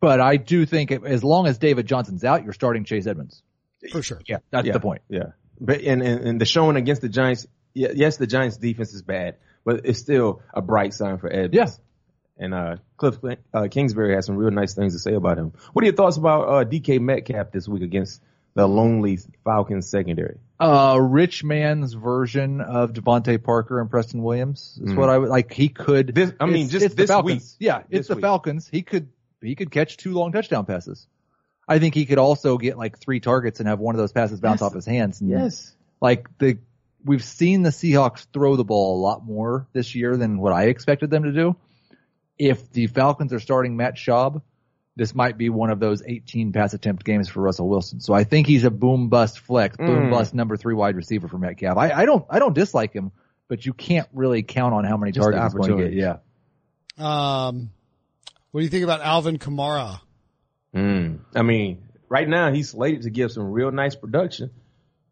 Speaker 4: but I do think as long as David Johnson's out, you're starting Chase Edmonds.
Speaker 2: for sure.
Speaker 4: Yeah, that's
Speaker 3: yeah,
Speaker 4: the point.
Speaker 3: Yeah. But and, and, and the showing against the Giants, yes, the Giants defense is bad, but it's still a bright sign for Edmonds.
Speaker 4: Yeah.
Speaker 3: And uh, Cliff uh, Kingsbury has some real nice things to say about him. What are your thoughts about uh, DK Metcalf this week against the lonely Falcons secondary?
Speaker 4: Uh, rich man's version of DeVante Parker and Preston Williams is what I would like. He could.
Speaker 3: This- I mean, just
Speaker 4: the
Speaker 3: this
Speaker 4: Falcons.
Speaker 3: week.
Speaker 4: Yeah, it's the
Speaker 3: week.
Speaker 4: Falcons. He could he could catch two long touchdown passes. I think he could also get like three targets and have one of those passes bounce
Speaker 3: Yes.
Speaker 4: off his hands. And,
Speaker 3: Yes.
Speaker 4: like the we've seen the Seahawks throw the ball a lot more this year than what I expected them to do. If the Falcons are starting Matt Schaub, this might be one of those 18 pass attempt games for Russell Wilson. So I think he's a boom bust flex, boom
Speaker 3: Mm.
Speaker 4: bust number three wide receiver for Metcalf. I, I don't I don't dislike him, but you can't really count on how many
Speaker 3: Just
Speaker 4: targets he's going to get. Yeah.
Speaker 2: Um, what do you think about Alvin Kamara?
Speaker 3: Mm. I mean, right now he's slated to give some real nice production.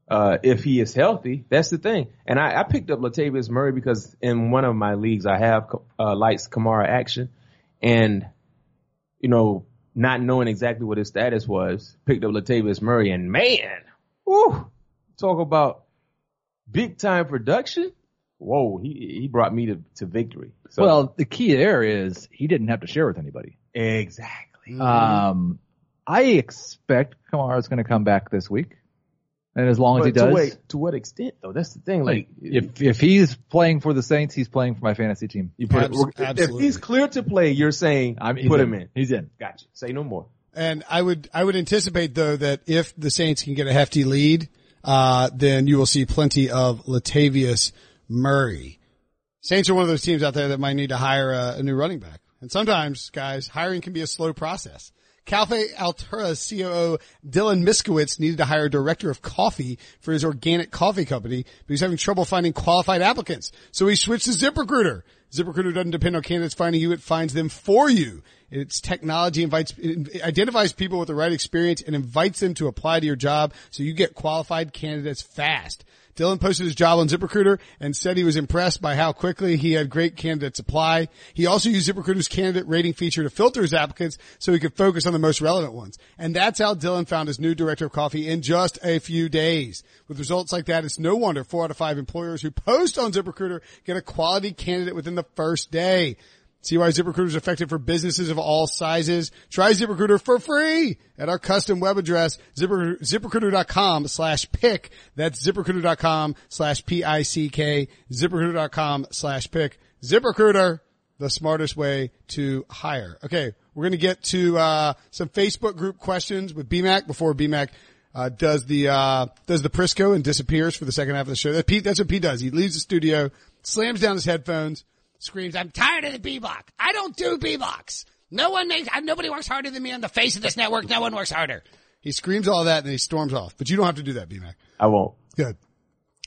Speaker 3: Uh, if he is healthy, that's the thing. And I, I picked up Latavius Murray because in one of my leagues I have uh, lights Kamara action, and you know, not knowing exactly what his status was, picked up Latavius Murray, and man, whoo, talk about big time production. Whoa, he he brought me to, to victory. So,
Speaker 4: Well, the key there is he didn't have to share with anybody.
Speaker 3: exactly.
Speaker 4: Um, I expect Kamara's going to come back this week. And as long as he
Speaker 3: But to
Speaker 4: does,
Speaker 3: what, to what extent though? That's the thing. Like,
Speaker 4: if if he's playing for the Saints, he's playing for my fantasy team.
Speaker 3: You put
Speaker 2: Abs-
Speaker 3: it, if he's clear to play, you're saying
Speaker 4: I'm he's
Speaker 3: put him in.
Speaker 4: He's in.
Speaker 3: Gotcha. Say no more.
Speaker 2: And I would, I would anticipate though that if the Saints can get a hefty lead, uh, then you will see plenty of Latavius Murray. Saints are one of those teams out there that might need to hire a, a new running back. And sometimes, guys, hiring can be a slow process. Café Altura's COO Dylan Miskowitz needed to hire a director of coffee for his organic coffee company, but he's having trouble finding qualified applicants. So he switched to ZipRecruiter. ZipRecruiter doesn't depend on candidates finding you, it finds them for you. Its technology invites, it identifies people with the right experience and invites them to apply to your job so you get qualified candidates fast. Dylan posted his job on ZipRecruiter and said he was impressed by how quickly he had great candidates apply. He also used ZipRecruiter's candidate rating feature to filter his applicants so he could focus on the most relevant ones. And that's how Dylan found his new director of coffee in just a few days. With results like that, it's no wonder four out of five employers who post on ZipRecruiter get a quality candidate within the first day. See why ZipRecruiter is effective for businesses of all sizes. Try ZipRecruiter for free at our custom web address, ziprecruiter, ziprecruiter.com slash pick. That's ziprecruiter.com slash P-I-C-K, ziprecruiter.com slash pick. ZipRecruiter, the smartest way to hire. Okay. We're going to get to, uh, some Facebook group questions with BMAC before BMAC uh, does the, uh, does the Prisco and disappears for the second half of the show. That Pete, that's what Pete does. He leaves the studio, slams down his headphones, screams, I'm tired of the B-Block. I don't do B-Blocks. No one makes, nobody works harder than me on the face of this network. No one works harder. He screams all that and he storms off, but you don't have to do that, BMAC.
Speaker 3: I won't.
Speaker 2: Good.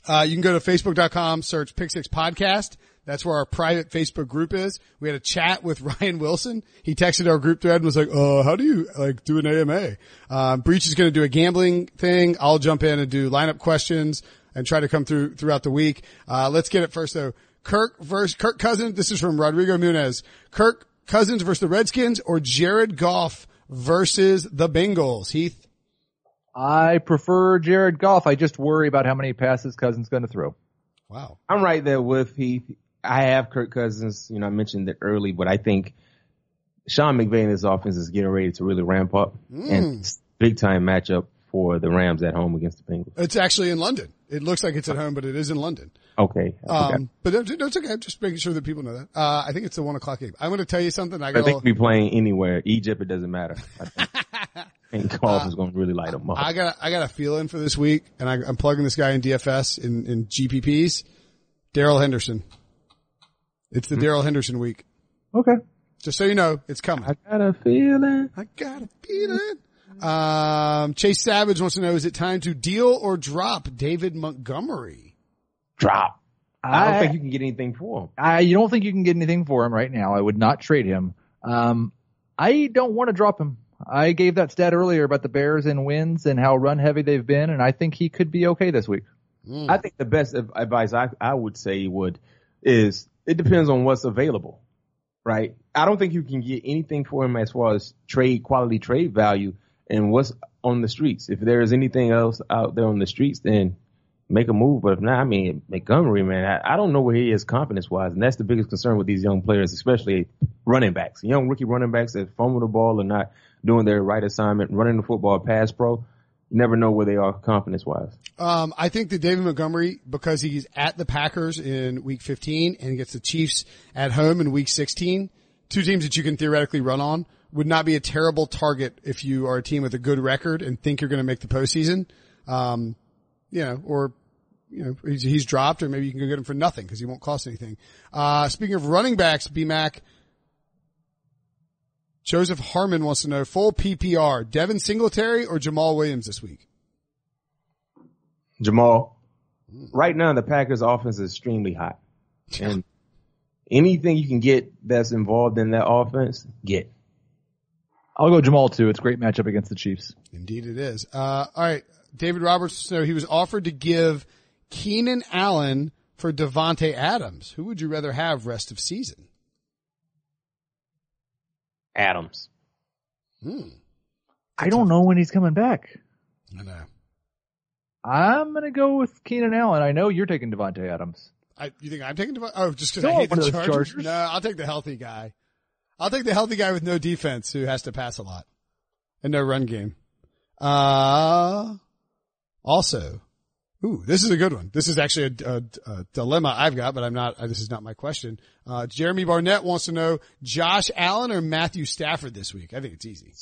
Speaker 2: Uh, you can go to facebook.com, search Pick Six Podcast. That's where our private Facebook group is. We had a chat with [laughs] Ryan Wilson. He texted our group thread and was like, uh, how do you like do an AMA? Um, Breach is going to do a gambling thing. I'll jump in and do lineup questions and try to come through throughout the week. Uh, let's get it first though. Kirk versus Kirk Cousins. This is from Rodrigo Munez. Kirk Cousins versus the Redskins or Jared Goff versus the Bengals. Heath.
Speaker 4: I prefer Jared Goff. I just worry about how many passes Cousins going to throw.
Speaker 2: Wow.
Speaker 3: I'm right there with Heath. I have Kirk Cousins. You know, I mentioned it early, but I think Sean McVay and his offense is getting ready to really ramp up and mm. big time matchup for the Rams at home against the Bengals.
Speaker 2: It's actually in London. It looks like it's at home, but it is in London.
Speaker 3: Okay. I.
Speaker 2: Um, but no, it's okay. I'm just making sure that people know that. Uh, I think it's the one o'clock game. I'm going to tell you something. I
Speaker 3: I
Speaker 2: got
Speaker 3: think we playing anywhere. Egypt, it doesn't matter. [laughs] I think. Goff is going to really light them up.
Speaker 2: I got, I got a feeling for this week and I, I'm plugging this guy in DFS in, in GPPs. Darrell Henderson. It's the Darrell Henderson week.
Speaker 4: Okay.
Speaker 2: Just so you know, it's coming.
Speaker 3: I got a feeling.
Speaker 2: I got a feeling. Um, Chase Savage wants to know, is it time to deal or drop David Montgomery?
Speaker 3: Drop. I don't
Speaker 4: I-
Speaker 3: think you can get anything for him.
Speaker 4: I, you don't think you can get anything for him right now. I would not trade him. Um, I don't want to drop him. I gave that stat earlier about the Bears and wins and how run heavy they've been, and I think he could be okay this week.
Speaker 3: I think the best advice I, I would say would is it depends on what's available, right? I don't think you can get anything for him as far as trade quality trade value and what's on the streets. If there is anything else out there on the streets, then make a move. But if not, I mean Montgomery, man, I, I don't know where he is confidence wise, and that's the biggest concern with these young players, especially running backs, young rookie running backs that fumble the ball and not doing their right assignment, running the football pass pro. Never know where they are confidence wise.
Speaker 2: Um, I think that David Montgomery, because he's at the Packers in week 15 and gets the Chiefs at home in week 16, two teams that you can theoretically run on, would not be a terrible target if you are a team with a good record and think you're going to make the postseason. Um, you know, or, you know, he's, he's dropped or maybe you can go get him for nothing because he won't cost anything. Uh, speaking of running backs, BMAC, Joseph Harmon wants to know full PPR, Devin Singletary or Jamaal Williams this week?
Speaker 3: Jamaal, right now the Packers offense is extremely hot. [laughs] And anything you can get that's involved in that offense, get.
Speaker 4: I'll go Jamaal too. It's a great matchup against the Chiefs.
Speaker 2: Indeed it is. Uh, all right. David Roberts, so he was offered to give Keenan Allen for Davante Adams. Who would you rather have rest of season?
Speaker 3: Adams. Hmm.
Speaker 4: I don't know when he's coming back.
Speaker 2: I know.
Speaker 4: I'm gonna go with Keenan Allen. I know you're taking Davante Adams.
Speaker 2: I, you think I'm taking Davante? Oh, just cause
Speaker 4: Don't
Speaker 2: I hate the
Speaker 4: one of those
Speaker 2: Chargers?
Speaker 4: Chargers.
Speaker 2: No, I'll take the healthy guy. I'll take the healthy guy with no defense who has to pass a lot and no run game. Uh, also, ooh, this is a good one. This is actually a, a, a dilemma I've got, but I'm not, uh, this is not my question. Uh, Jeremy Barnett wants to know Josh Allen or Matthew Stafford this week. I think it's easy.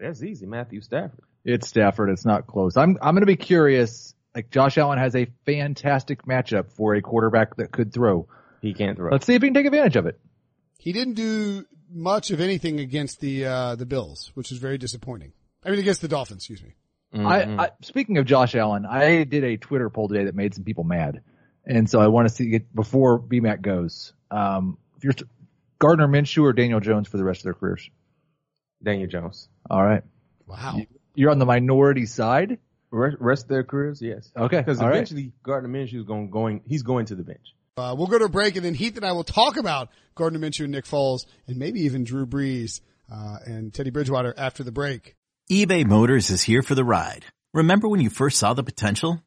Speaker 3: That's easy, Matthew Stafford.
Speaker 4: It's Stafford. It's not close. I'm I'm gonna be curious. Like Josh Allen has a fantastic matchup for a quarterback that could throw.
Speaker 3: He can't throw.
Speaker 4: Let's see if he can take advantage of it.
Speaker 2: He didn't do much of anything against the, uh, the Bills, which is very disappointing. I mean, against the Dolphins, excuse me.
Speaker 3: Mm-hmm.
Speaker 4: I, I speaking of Josh Allen, I did a Twitter poll today that made some people mad, and so I want to see it before BMAC goes. Um, if you're Gardner Minshew or Daniel Jones for the rest of their careers.
Speaker 3: Daniel Jones.
Speaker 4: All right,
Speaker 2: Wow.
Speaker 4: you're on the minority side.
Speaker 3: Rest, rest of their careers, yes.
Speaker 4: Okay,
Speaker 3: Because
Speaker 4: all right.
Speaker 3: eventually Gardner Minshew is going, going, he's going to the bench.
Speaker 2: Uh, we'll go to a break and then Heath and I will talk about Gardner Minshew and Nick Foles and maybe even Drew Brees, uh, and Teddy Bridgewater after the break.
Speaker 6: eBay Motors is here for the ride. Remember when you first saw the potential?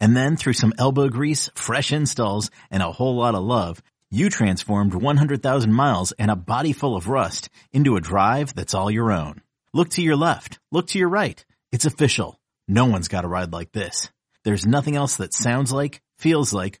Speaker 6: And then through some elbow grease, fresh installs, and a whole lot of love, you transformed 100,000 miles and a body full of rust into a drive that's all your own. Look to your left. Look to your right. It's official. No one's got a ride like this. There's nothing else that sounds like, feels like,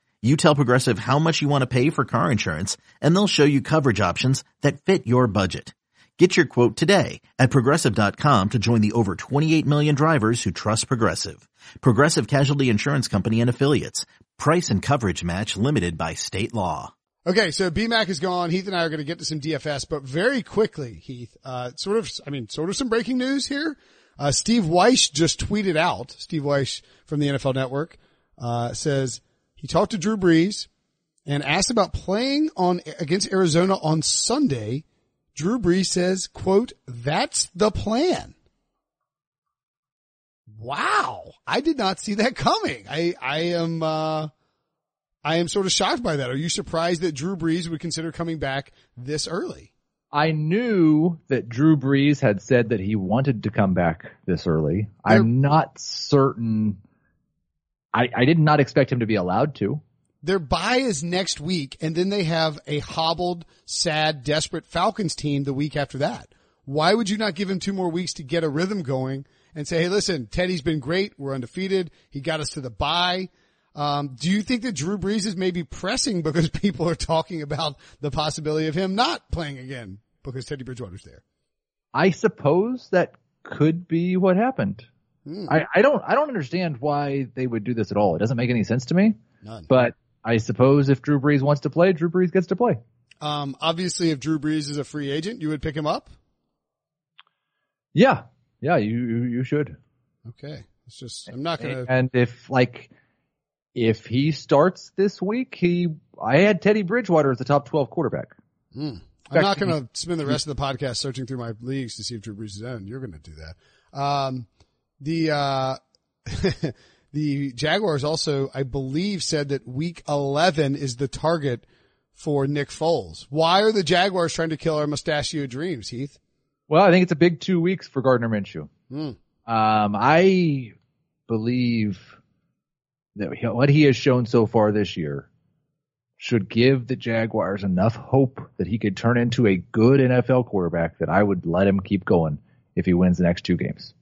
Speaker 6: You tell Progressive how much you want to pay for car insurance and they'll show you coverage options that fit your budget. Get your quote today at progressive.com to join the over 28 million drivers who trust Progressive. Progressive Casualty Insurance Company and affiliates. Price and coverage match limited by state law.
Speaker 2: Okay, so BMAC is gone. Heath and I are going to get to some DFS, but very quickly, Heath, uh, sort of, I mean, sort of some breaking news here. Uh, Steve Wyche just tweeted out, Steve Wyche from the NFL Network, uh, says he talked to Drew Brees and asked about playing on, against Arizona on Sunday. Drew Brees says, quote, that's the plan. Wow. I did not see that coming. I, I am, uh, I am sort of shocked by that. Are you surprised that Drew Brees would consider coming back this early?
Speaker 4: I knew that Drew Brees had said that he wanted to come back this early. I'm not certain. I, I did not expect him to be allowed to.
Speaker 2: Their bye is next week and then they have a hobbled, sad, desperate Falcons team the week after that. Why would you not give him two more weeks to get a rhythm going and say, Hey, listen, Teddy's been great. We're undefeated. He got us to the bye. Um, do you think that Drew Brees is maybe pressing because [laughs] people are talking about the possibility of him not playing again because Teddy Bridgewater's there?
Speaker 4: I suppose that could be what happened. I, I don't I don't understand why they would do this at all. It doesn't make any sense to me.
Speaker 2: None.
Speaker 4: But I suppose if Drew Brees wants to play, Drew Brees gets to play.
Speaker 2: Um, obviously if Drew Brees is a free agent, you would pick him up.
Speaker 4: Yeah, yeah, you you, you should.
Speaker 2: Okay. It's just, I'm not going to,
Speaker 4: And if like if he starts this week, he I had Teddy Bridgewater as the top twelve quarterback.
Speaker 2: I'm not going to spend the rest of the podcast searching through my leagues to see if Drew Brees is in. You're going to do that. Um, the, uh, [laughs] the Jaguars also, I believe said that week 11 is the target for Nick Foles. Why are the Jaguars trying to kill our mustachio dreams, Heath?
Speaker 4: Well, I think it's a big two weeks for Gardner Minshew.
Speaker 2: Hmm.
Speaker 4: Um, I believe that what he has shown so far this year should give the Jaguars enough hope that he could turn into a good NFL quarterback that I would let him keep going if he wins the next two games.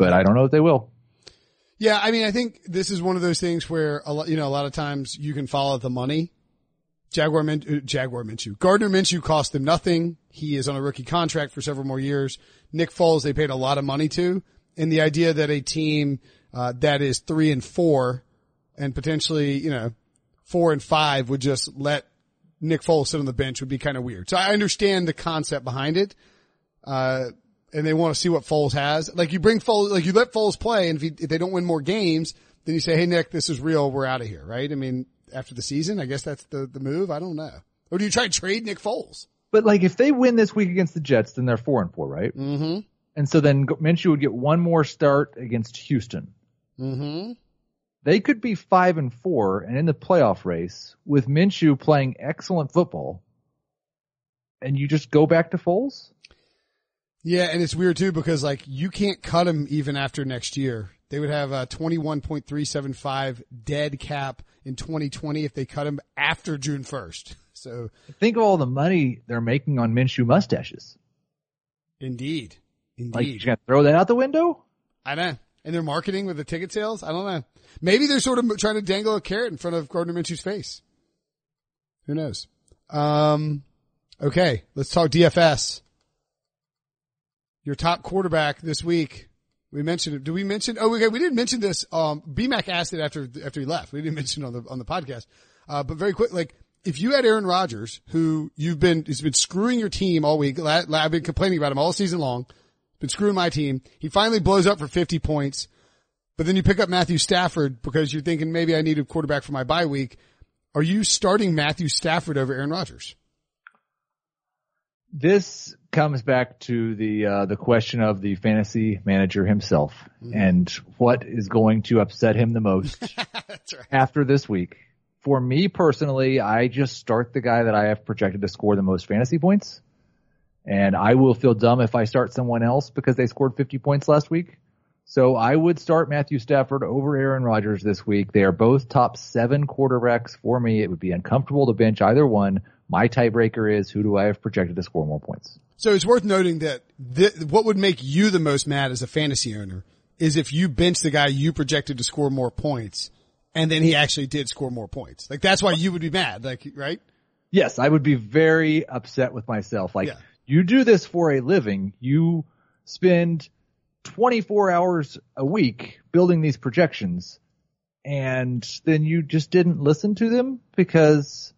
Speaker 4: But I don't know if they will.
Speaker 2: Yeah, I mean, I think this is one of those things where a lot, you know, a lot of times you can follow the money. Jaguar Min, uh, Jaguar Minshew. Gardner Minshew cost them nothing. He is on a rookie contract for several more years. Nick Foles, they paid a lot of money to. And the idea that a team, uh, that is three and four and potentially, you know, four and five would just let Nick Foles sit on the bench would be kind of weird. So I understand the concept behind it. Uh, and they want to see what Foles has. Like you bring Foles, like you let Foles play and if, he, if they don't win more games, then you say, Hey Nick, this is real. We're out of here. Right. I mean, after the season, I guess that's the, the move. I don't know. Or do you try to trade Nick Foles?
Speaker 4: But like if they win this week against the Jets, then they're four and four, right?
Speaker 2: Mm-hmm.
Speaker 4: And so then Minshew would get one more start against Houston.
Speaker 2: Mm-hmm.
Speaker 4: They could be five and four and in the playoff race with Minshew playing excellent football. And you just go back to Foles?
Speaker 2: Yeah, and it's weird too because like you can't cut him even after next year. They would have a 21.375 dead cap in 2020 if they cut him after June 1st. [laughs] So
Speaker 4: Think of all the money they're making on Minshew mustaches.
Speaker 2: indeed,
Speaker 4: Like, you gonna throw that out the window?
Speaker 2: I know. And they're marketing with the ticket sales. I don't know. Maybe they're sort of trying to dangle a carrot in front of Gardner Minshew's face. Who knows? Um, okay, let's talk DFS. Your top quarterback this week. We mentioned it. Did we mention? Oh, okay. We didn't mention this. Um, BMAC asked it after after he left. We didn't mention on the on the podcast. Uh, but very quick, like if you had Aaron Rodgers, who you've been he's been screwing your team all week. I've been complaining about him all season long. Been screwing my team. He finally blows up for 50 points. But then you pick up Matthew Stafford because you're thinking maybe I need a quarterback for my bye week. Are you starting Matthew Stafford over Aaron Rodgers?
Speaker 4: This comes back to the uh, the question of the fantasy manager himself and what is going to upset him the most [laughs]
Speaker 2: right.
Speaker 4: after this week. For me personally, I just start the guy that I have projected to score the most fantasy points. And I will feel dumb if I start someone else because they scored 50 points last week. So I would start Matthew Stafford over Aaron Rodgers this week. They are both top seven quarterbacks for me. It would be uncomfortable to bench either one. My tiebreaker is who do I have projected to score more points?
Speaker 2: So it's worth noting that th- what would make you the most mad as a fantasy owner is if you bench the guy you projected to score more points and then he actually did score more points. Like that's why you would be mad, like, right?
Speaker 4: Yes, I would be very upset with myself. Like
Speaker 2: Yeah.
Speaker 4: you do this for a living. You spend 24 hours a week building these projections and then you just didn't listen to them because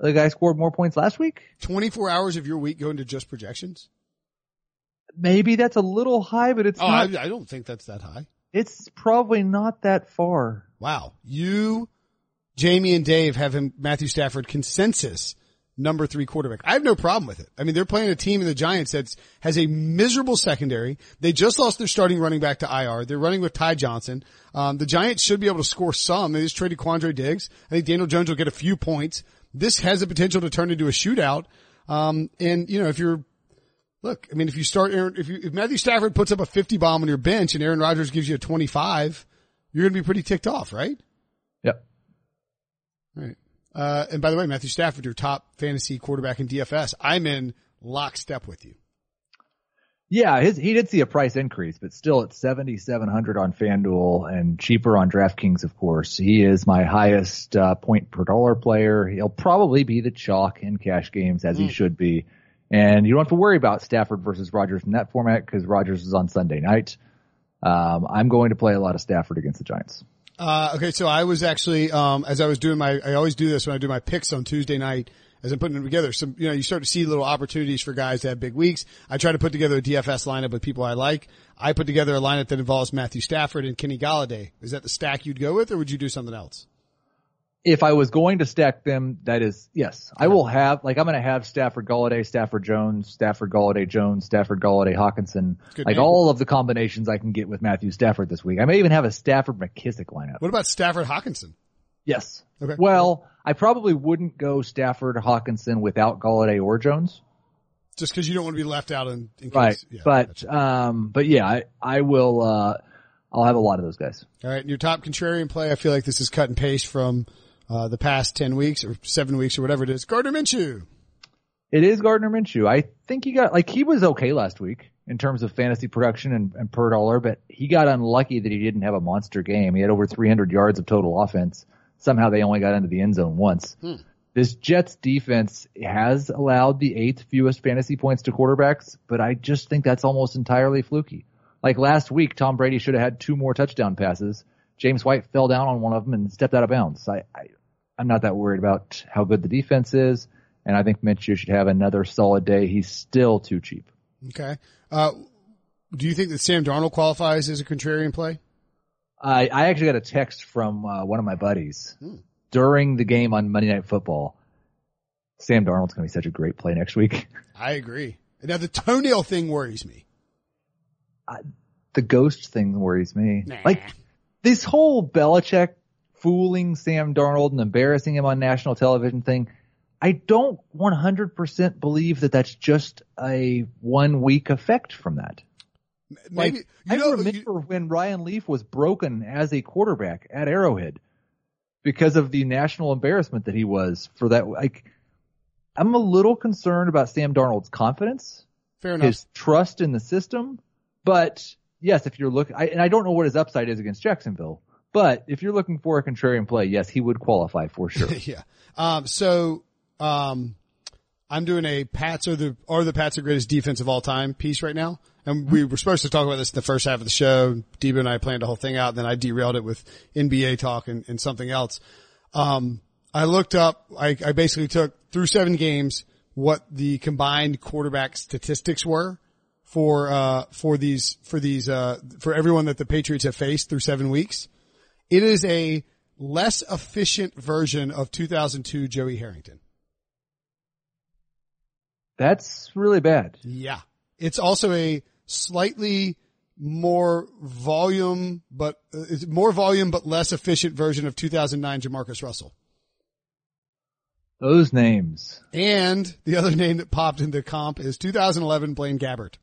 Speaker 4: the guy scored more points last week.
Speaker 2: 24 hours of your week going to just projections?
Speaker 4: Maybe that's a little high, but it's
Speaker 2: Oh, I,
Speaker 4: not,
Speaker 2: I don't think that's that high.
Speaker 4: it's probably not that far.
Speaker 2: Wow. You, Jamey and Dave have him, Matthew Stafford consensus number three quarterback. I have no problem with it. I mean, they're playing a team in the Giants that has a miserable secondary. They just lost their starting running back to IR. They're running with Ty Johnson. Um, the Giants should be able to score some. They just traded Quandre Diggs. I think Daniel Jones will get a few points. This has the potential to turn into a shootout. Um, and you know, if you're, look, I mean, if you start Aaron, if you, if Matthew Stafford puts up a 50 bomb on your bench and Aaron Rodgers gives you a 25, you're going to be pretty ticked off, right?
Speaker 4: Yep.
Speaker 2: Right. Uh, and by the way, Matthew Stafford, your top fantasy quarterback in DFS. I'm in lockstep with you.
Speaker 4: Yeah, his, he did see a price increase, but still at 7,700 on FanDuel and cheaper on DraftKings, of course. He is my highest uh, point per dollar player. He'll probably be the chalk in cash games as he should be. And you don't have to worry about Stafford versus Rodgers in that format because Rodgers is on Sunday night. Um, I'm going to play a lot of Stafford against the Giants.
Speaker 2: Uh, okay. So I was actually, um, as I was doing my, I always do this when I do my picks on Tuesday night as I'm putting them together. Some, you know, you start to see little opportunities for guys to have big weeks. I try to put together a DFS lineup with people I like. I put together a lineup that involves Matthew Stafford and Kenny Golladay. Is that the stack you'd go with or would you do something else?
Speaker 4: if I was going to stack them, that is, yes, I will have, like, I'm going to have Stafford Golladay, Stafford Jones, Stafford Golladay Jones, Stafford Golladay Hockenson,
Speaker 2: Good
Speaker 4: like
Speaker 2: name.
Speaker 4: all of the combinations I can get with Matthew Stafford this week. I may even have a Stafford McKissic lineup.
Speaker 2: What about Stafford Hockenson?
Speaker 4: Yes.
Speaker 2: Okay.
Speaker 4: Well, I probably wouldn't go Stafford Hockenson without Golladay or Jones.
Speaker 2: Just cause you don't want to be left out in, in case.
Speaker 4: Right.
Speaker 2: Yeah,
Speaker 4: but,
Speaker 2: gotcha.
Speaker 4: um, but yeah, I, I will, uh, I'll have a lot of those guys.
Speaker 2: All right. And your top contrarian play, I feel like this is cut and paste from, uh, the past 10 weeks or seven weeks or whatever it is. Gardner Minshew.
Speaker 4: It is Gardner Minshew. I think he got like he was okay last week in terms of fantasy production and, and per dollar, but he got unlucky that he didn't have a monster game. He had over 300 yards of total offense. Somehow they only got into the end zone once. This Jets defense has allowed the eighth fewest fantasy points to quarterbacks, but I just think that's almost entirely fluky. Like last week, Tom Brady should have had two more touchdown passes. James White fell down on one of them and stepped out of bounds. I, I I'm not that worried about how good the defense is, and I think Minshew should have another solid day. He's still too cheap.
Speaker 2: Okay. Uh, do you think that Sam Darnold qualifies as a contrarian play?
Speaker 4: I, I actually got a text from uh, one of my buddies during the game on Monday Night Football. Sam Darnold's going to be such a great play next week. [laughs]
Speaker 2: I agree. Now the toenail thing worries me.
Speaker 4: The ghost thing worries me.
Speaker 2: Nah.
Speaker 4: Like this whole Belichick fooling Sam Darnold and embarrassing him on national television thing. I don't 100% believe that that's just a one week effect from that.
Speaker 2: Maybe
Speaker 4: Like,
Speaker 2: you
Speaker 4: I
Speaker 2: know
Speaker 4: remember
Speaker 2: you-
Speaker 4: when Ryan Leaf was broken as a quarterback at Arrowhead because of the national embarrassment that he was for that. Like, I'm a little concerned about Sam Darnold's confidence,
Speaker 2: fair enough.
Speaker 4: his trust in the system. But yes, if you're looking, I, and I don't know what his upside is against Jacksonville, but if you're looking for a contrarian play, yes, he would qualify for sure. [laughs]
Speaker 2: yeah. Um, so, um, I'm doing a Pats are the, are the Pats the greatest defense of all time piece right now. And we were supposed to talk about this in the first half of the show. Devo and I planned the whole thing out. And then I derailed it with NBA talk and, and something else. Um, I looked up, I, I basically took through seven games what the combined quarterback statistics were for, uh, for these, for these, uh, for everyone that the Patriots have faced through seven weeks. It is a less efficient version of 2002 Joey Harrington.
Speaker 4: That's really bad.
Speaker 2: Yeah. It's also a slightly more volume, but uh, it's more volume, but less efficient version of 2009 Jamarcus Russell.
Speaker 4: Those names.
Speaker 2: And the other name that popped into comp is 2011 Blaine Gabbert.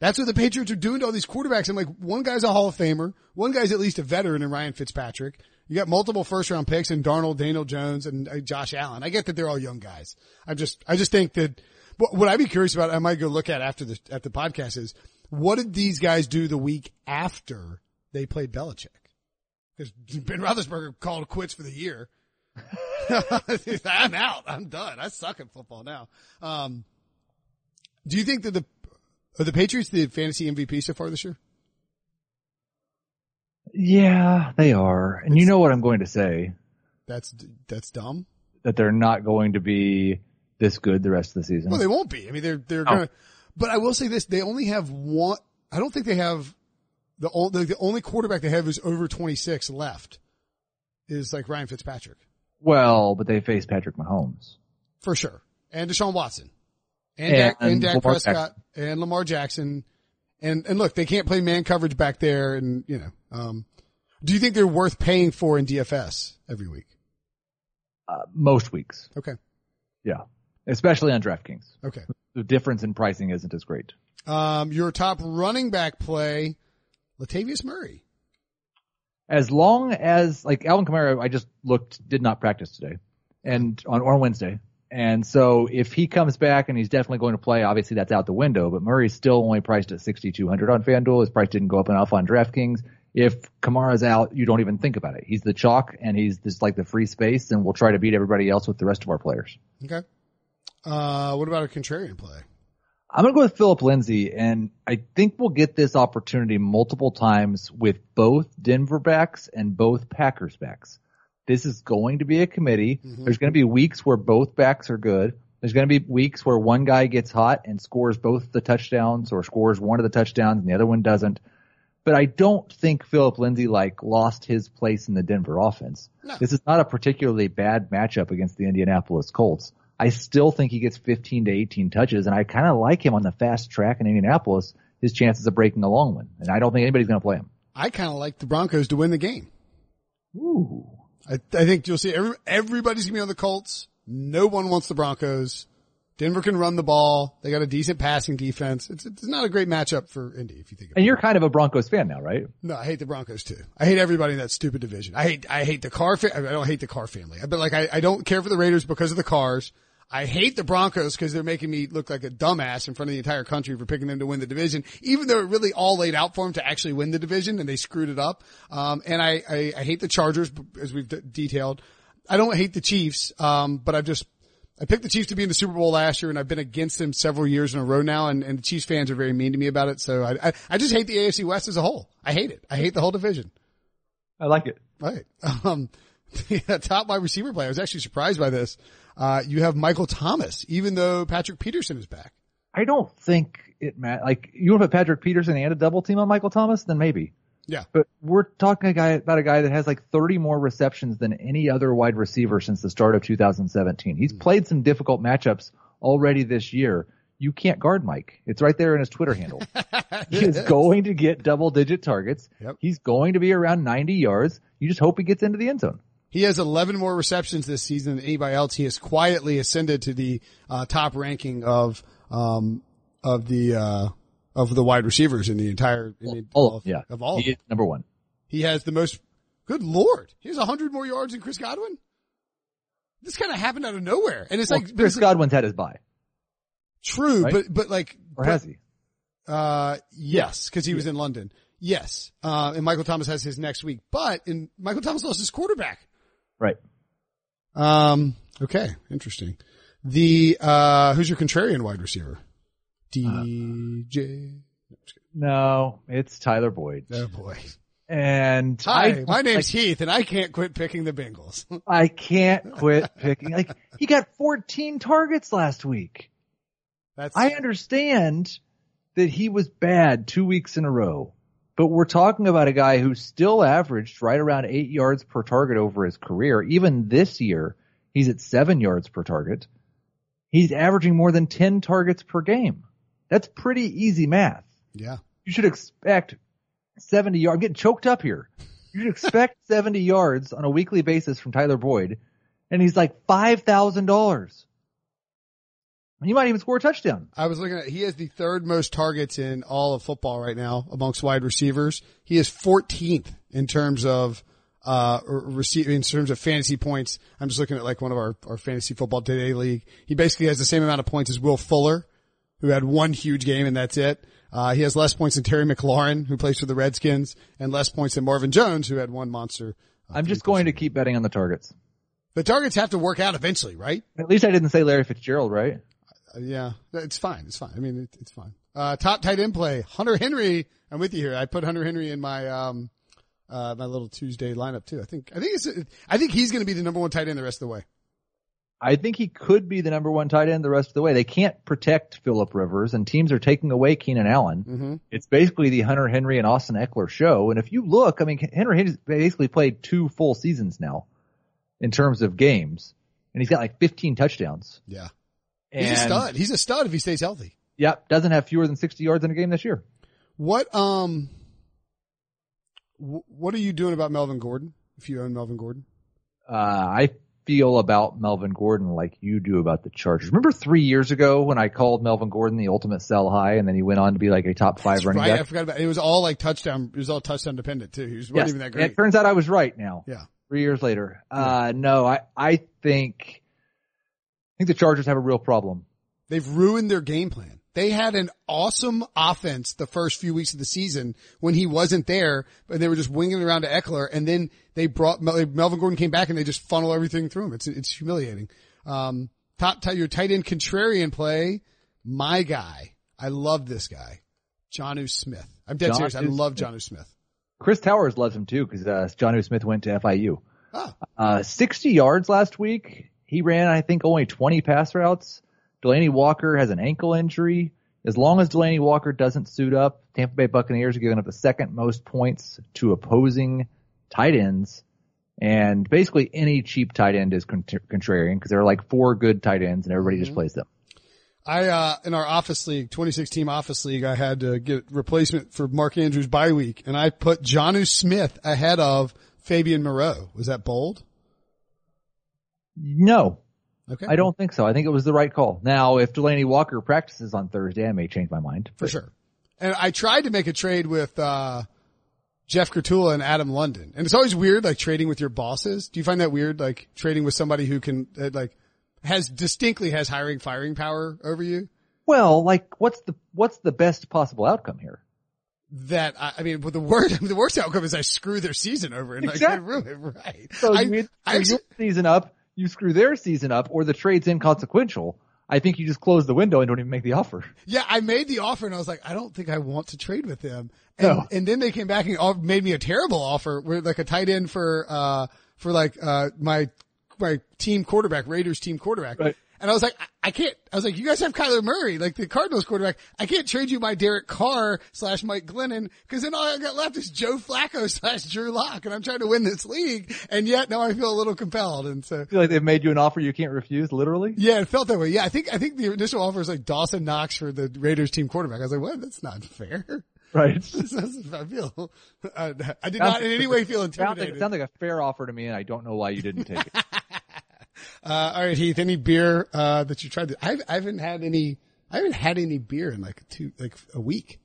Speaker 2: That's what the Patriots are doing to all these quarterbacks. I'm like, one guy's a Hall of Famer. One guy's at least a veteran in Ryan Fitzpatrick. You got multiple first round picks in Darnold, Daniel Jones, and uh, Josh Allen. I get that they're all young guys. I just, I just think that what, I'd be curious about, I might go look at after the, at the podcast is what did these guys do the week after they played Belichick? Because Ben Roethlisberger called quits for the year. [laughs] I'm out. I'm done. I suck at football now. Um, do you think that the are the Patriots the fantasy MVP so far this year?
Speaker 4: Yeah, they are. And you know what I'm going to say?
Speaker 2: That's that's dumb.
Speaker 4: That they're not going to be this good the rest of the season.
Speaker 2: Well, they won't be. I mean, they're they're
Speaker 4: Oh.
Speaker 2: gonna. But I will say this: they only have one. I don't think they have the only the only quarterback they have is over 26 left. Is like Ryan Fitzpatrick
Speaker 4: well, but they face Patrick Mahomes.
Speaker 2: for sure, and Deshaun Watson, and
Speaker 4: And
Speaker 2: Dak, and Dak
Speaker 4: Lamar
Speaker 2: Prescott, and Lamar Jackson, and and look, they can't play man coverage back there, and you know. Um, do you think they're worth paying for in DFS every week?
Speaker 4: Uh, most weeks.
Speaker 2: Okay,
Speaker 4: Yeah. Especially on DraftKings.
Speaker 2: okay.
Speaker 4: The difference in pricing isn't as great.
Speaker 2: Um, your top running back play, Latavius Murray.
Speaker 4: As long as, like Alvin Kamara, I just looked, did not practice today and on, on Wednesday. And so if he comes back and he's definitely going to play, obviously that's out the window, but Murray's still only priced at 6,200 on FanDuel. His price didn't go up enough on DraftKings. If Kamara's out, you don't even think about it. He's the chalk and he's just like the free space and we'll try to beat everybody else with the rest of our players.
Speaker 2: Okay. Uh, what about a contrarian play?
Speaker 4: I'm going to go with Philip Lindsay, and I think we'll get this opportunity multiple times with both Denver backs and both Packers backs. This is going to be a committee. Mm-hmm. There's going to be weeks where both backs are good. There's going to be weeks where one guy gets hot and scores both the touchdowns or scores one of the touchdowns and the other one doesn't. But I don't think Philip Lindsay like lost his place in the Denver offense.
Speaker 2: No.
Speaker 4: This is not a particularly bad matchup against the Indianapolis Colts. I still think he gets 15 to 18 touches, and I kind of like him on the fast track in Indianapolis. His chances of breaking a long one, and I don't think anybody's going to play him.
Speaker 2: I kind of like the Broncos to win the game.
Speaker 4: Ooh,
Speaker 2: I, I think you'll see every, everybody's gonna be on the Colts. No one wants the Broncos. Denver can run the ball. They got a decent passing defense. It's, it's not a great matchup for Indy if you think about it.
Speaker 4: and you're kind of a Broncos fan now, right?
Speaker 2: No, I hate the Broncos too. I hate everybody in that stupid division. I hate, I hate the Carr, fa- I don't hate the Carr family. But like, I, I don't care for the Raiders because of the Carrs. I hate the Broncos because they're making me look like a dumbass in front of the entire country for picking them to win the division, even though it really all laid out for them to actually win the division and they screwed it up. Um, and I, I, I hate the Chargers as we've d- detailed. I don't hate the Chiefs, um, but I've just, I picked the Chiefs to be in the Super Bowl last year and I've been against them several years in a row now and, and the Chiefs fans are very mean to me about it. So I, I, I just hate the AFC West as a whole. I hate it. I hate the whole division.
Speaker 4: I like it.
Speaker 2: Right. [laughs] Um, [laughs] the top wide receiver play. I was actually surprised by this. Uh, you have Michael Thomas, even though Patrick Peterson is back.
Speaker 4: I don't think it matters. Like you want to put Patrick Peterson and a double team on Michael Thomas, then maybe.
Speaker 2: Yeah.
Speaker 4: But we're talking a guy about a guy that has like 30 more receptions than any other wide receiver since the start of 2017. He's played some difficult matchups already this year. You can't guard Mike. It's right there in his Twitter handle. [laughs] he is going to get double digit targets.
Speaker 2: Yep.
Speaker 4: He's going to be around 90 yards. You just hope he gets into the end zone.
Speaker 2: He has 11 more receptions this season than anybody else. He has quietly ascended to the uh, top ranking of um, of the uh, of the wide receivers in the entire in the,
Speaker 4: All,
Speaker 2: of,
Speaker 4: yeah.
Speaker 2: of all. Of
Speaker 4: He
Speaker 2: them.
Speaker 4: is number one.
Speaker 2: He has the most. Good lord, he has 100 more yards than Chris Godwin. This kind of happened out of nowhere, and it's
Speaker 4: Well,
Speaker 2: like
Speaker 4: Chris Godwin's had his bye.
Speaker 2: true,
Speaker 4: right?
Speaker 2: but but like
Speaker 4: Or
Speaker 2: but-
Speaker 4: has he?
Speaker 2: Uh, yes, because he was in London. Yes, uh, and Michael Thomas has his next week, but in Michael Thomas lost his quarterback.
Speaker 4: Right.
Speaker 2: Um, okay, interesting. The uh, who's your contrarian wide receiver? DJ.
Speaker 4: No, it's Tyler Boyd.
Speaker 2: oh boy.
Speaker 4: And
Speaker 2: Hi,
Speaker 4: I,
Speaker 2: my name's
Speaker 4: like,
Speaker 2: Heath, and I can't quit picking the Bengals. [laughs]
Speaker 4: I can't quit picking. Like he got 14 targets last week.
Speaker 2: That's
Speaker 4: I understand that he was bad two weeks in a row, but we're talking about a guy who still averaged right around eight yards per target over his career. Even this year, he's at seven yards per target. He's averaging more than 10 targets per game. That's pretty easy math.
Speaker 2: yeah.
Speaker 4: You should expect 70 yards. I'm getting choked up here. You should expect [laughs] 70 yards on a weekly basis from Tyler Boyd, and he's like $5,000. He might even score a touchdown.
Speaker 2: I was looking at, he has the third most targets in all of football right now amongst wide receivers. He is 14th in terms of, uh, receive, in terms of fantasy points. I'm just looking at like one of our, our fantasy football today league. He basically has the same amount of points as Will Fuller, who had one huge game and that's it. Uh, he has less points than Terry McLaurin, who plays for the Redskins, and less points than Marvin Jones, who had one monster. uh,
Speaker 4: I'm just going to keep betting on the targets.
Speaker 2: The targets have to work out eventually, right?
Speaker 4: At least I didn't say Larry Fitzgerald, right?
Speaker 2: Yeah, it's fine. It's fine. I mean, it, it's fine. Uh, top tight end play, Hunter Henry. I'm with you here. I put Hunter Henry in my, um, uh, my little Tuesday lineup too. I think, I think it's, I think he's going to be the number one tight end the rest of the way.
Speaker 4: I think he could be the number one tight end the rest of the way. They can't protect Philip Rivers and teams are taking away Keenan Allen.
Speaker 2: Mm-hmm.
Speaker 4: It's basically the Hunter Henry and Austin Ekeler show. And if you look, I mean, Henry has basically played two full seasons now in terms of games and he's got like 15 touchdowns.
Speaker 2: Yeah.
Speaker 4: And,
Speaker 2: He's a stud. He's a stud if he stays healthy.
Speaker 4: Yep. Doesn't have fewer than 60 yards in a game this year.
Speaker 2: What, um, what are you doing about Melvin Gordon? If you own Melvin Gordon?
Speaker 4: Uh, I feel about Melvin Gordon like you do about the Chargers. Remember three years ago when I called Melvin Gordon the ultimate sell high and then he went on to be like a top five
Speaker 2: That's
Speaker 4: running
Speaker 2: right. I forgot about it. It was all like touchdown. It was all touchdown dependent too. He was, wasn't
Speaker 4: Yes.
Speaker 2: even that
Speaker 4: And
Speaker 2: great.
Speaker 4: It turns out I was right now.
Speaker 2: Yeah.
Speaker 4: Three years later. Uh, no, I, I think, think the Chargers have a real problem.
Speaker 2: They've ruined their game plan. They had an awesome offense the first few weeks of the season when he wasn't there, but they were just winging it around to Ekeler, and then they brought Melvin Gordon came back and they just funnel everything through him. It's it's humiliating. Um, top tight your tight end contrarian play, my guy. I love this guy, Jonnu Smith. I'm dead
Speaker 4: Jonnu
Speaker 2: serious. I love Jonnu Smith.
Speaker 4: Chris Towers loves him too because, uh, John Smith went to FIU.
Speaker 2: Oh,
Speaker 4: Uh, 60 yards last week. He ran, I think, only 20 pass routes. Delanie Walker has an ankle injury. As long as Delanie Walker doesn't suit up, Tampa Bay Buccaneers are giving up the second most points to opposing tight ends. And basically any cheap tight end is contra- contrarian because there are like four good tight ends and everybody just plays them.
Speaker 2: I, uh, in our office league, 26 team office league, I had to get replacement for Mark Andrews bye week and I put Jonnu Smith ahead of Fabian Moreau. Was that bold?
Speaker 4: No,
Speaker 2: Okay.
Speaker 4: I don't think so. I think it was the right call. Now, if Delanie Walker practices on Thursday, I may change my mind.
Speaker 2: for sure. And I tried to make a trade with, uh, Jeff Kurtula and Adam London. And it's always weird, like trading with your bosses. Do you find that weird, like trading with somebody who can, uh, like, has distinctly has hiring, firing power over you?
Speaker 4: Well, like what's the, what's the best possible outcome here?
Speaker 2: That, I, I mean, but the worst, [laughs] the worst outcome is I screw their season over and like, I
Speaker 4: Exactly.
Speaker 2: ruin it, [laughs] right.
Speaker 4: So
Speaker 2: I,
Speaker 4: you
Speaker 2: I
Speaker 4: screw
Speaker 2: actually-
Speaker 4: your season up, you screw their season up, or the trade's inconsequential. I think you just close the window and don't even make the offer.
Speaker 2: Yeah, I made the offer and I was like, I don't think I want to trade with them. And,
Speaker 4: No.
Speaker 2: and then they came back and made me a terrible offer like a tight end for, uh, for like, uh, my, my team quarterback, Raiders team quarterback.
Speaker 4: Right.
Speaker 2: And I was like, I, I can't, I was like, you guys have Kyler Murray, like the Cardinals quarterback. I can't trade you my Derek Carr slash Mike Glennon because then all I got left is Joe Flacco [laughs] slash Drew Lock and I'm trying to win this league. And yet now I feel a little compelled. And so
Speaker 4: I feel like they've made you an offer you can't refuse, literally.
Speaker 2: yeah, it felt that way. Yeah, I think I think the initial offer was like Dawson Knox for the Raiders team quarterback. I was like, what? That's not fair. [laughs]
Speaker 4: Right. [laughs]
Speaker 2: I feel, I, I did not in any way feel
Speaker 4: Sounds like,
Speaker 2: intimidated.
Speaker 4: sounds like a fair offer to me, and I don't know why you didn't take it.
Speaker 2: Uh, all right, Heath, any beer, uh, that you tried to, I, I haven't had any, I haven't had any beer in like two, like a week.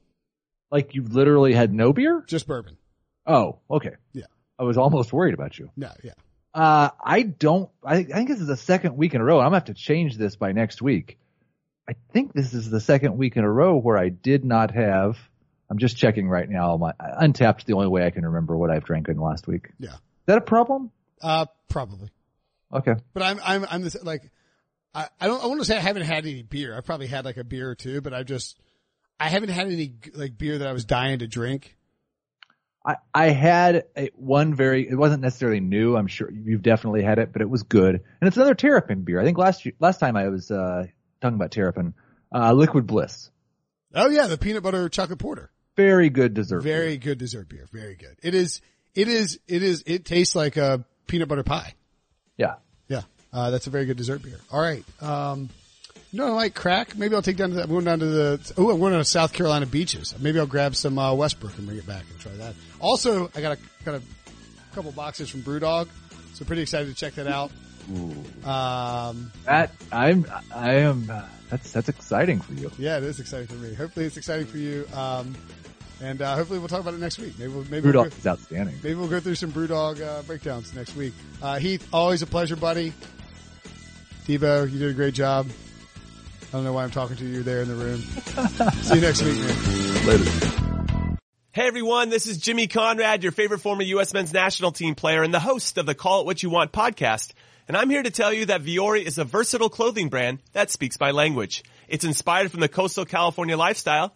Speaker 4: like you literally had no beer?
Speaker 2: Just bourbon.
Speaker 4: Oh, okay.
Speaker 2: Yeah.
Speaker 4: I was almost worried about you.
Speaker 2: No, yeah.
Speaker 4: Uh, I don't, I, I think this is the second week in a row. I'm gonna have to change this by next week. I think this is the second week in a row where I did not have, I'm just checking right now. My Untappd the only way I can remember what I've drank in the last week.
Speaker 2: Yeah.
Speaker 4: Is that a problem?
Speaker 2: Uh, probably.
Speaker 4: Okay.
Speaker 2: But I'm, I'm, I'm this, like, I, I don't, I want to say I haven't had any beer. I've probably had like a beer or two, but I just, I haven't had any like beer that I was dying to drink.
Speaker 4: I, I had a, one very, it wasn't necessarily new. I'm sure you've definitely had it, but it was good. And it's another Terrapin beer. I think last year, last time I was, uh, talking about Terrapin, uh, Liquid Bliss.
Speaker 2: Oh yeah, the peanut butter chocolate porter.
Speaker 4: Very good dessert. beer.
Speaker 2: Very good dessert beer. Very good. It is, it is, it is, it tastes like a peanut butter pie.
Speaker 4: Yeah.
Speaker 2: Yeah. Uh, that's a very good dessert beer. All right. Um, you know, I like crack. Maybe I'll take down to the, I'm going down to the, oh, I'm going to South Carolina beaches. Maybe I'll grab some, uh, Westbrook and bring it back and try that. Also, I got a, got a couple boxes from Brewdog. So pretty excited to check that out. Um,
Speaker 4: That, I'm, I am, uh, that's, that's exciting for you.
Speaker 2: yeah, it is exciting for me. Hopefully it's exciting for you. Um, and, uh, hopefully we'll talk about it next week. Maybe we'll, maybe we'll go-
Speaker 4: is outstanding.
Speaker 2: Maybe we'll go through some Brewdog uh, breakdowns next week. Uh, Heath, always a pleasure, buddy. Devo, you did a great job. I don't know why I'm talking to you there in the room. [laughs] See you next week, man.
Speaker 4: Later.
Speaker 7: Hey everyone, this is Jimmy Conrad, your favorite former U.S. men's national team player and the host of the Call It What You Want podcast. And I'm here to tell you that Vuori is a versatile clothing brand that speaks my language. It's inspired from the coastal California lifestyle,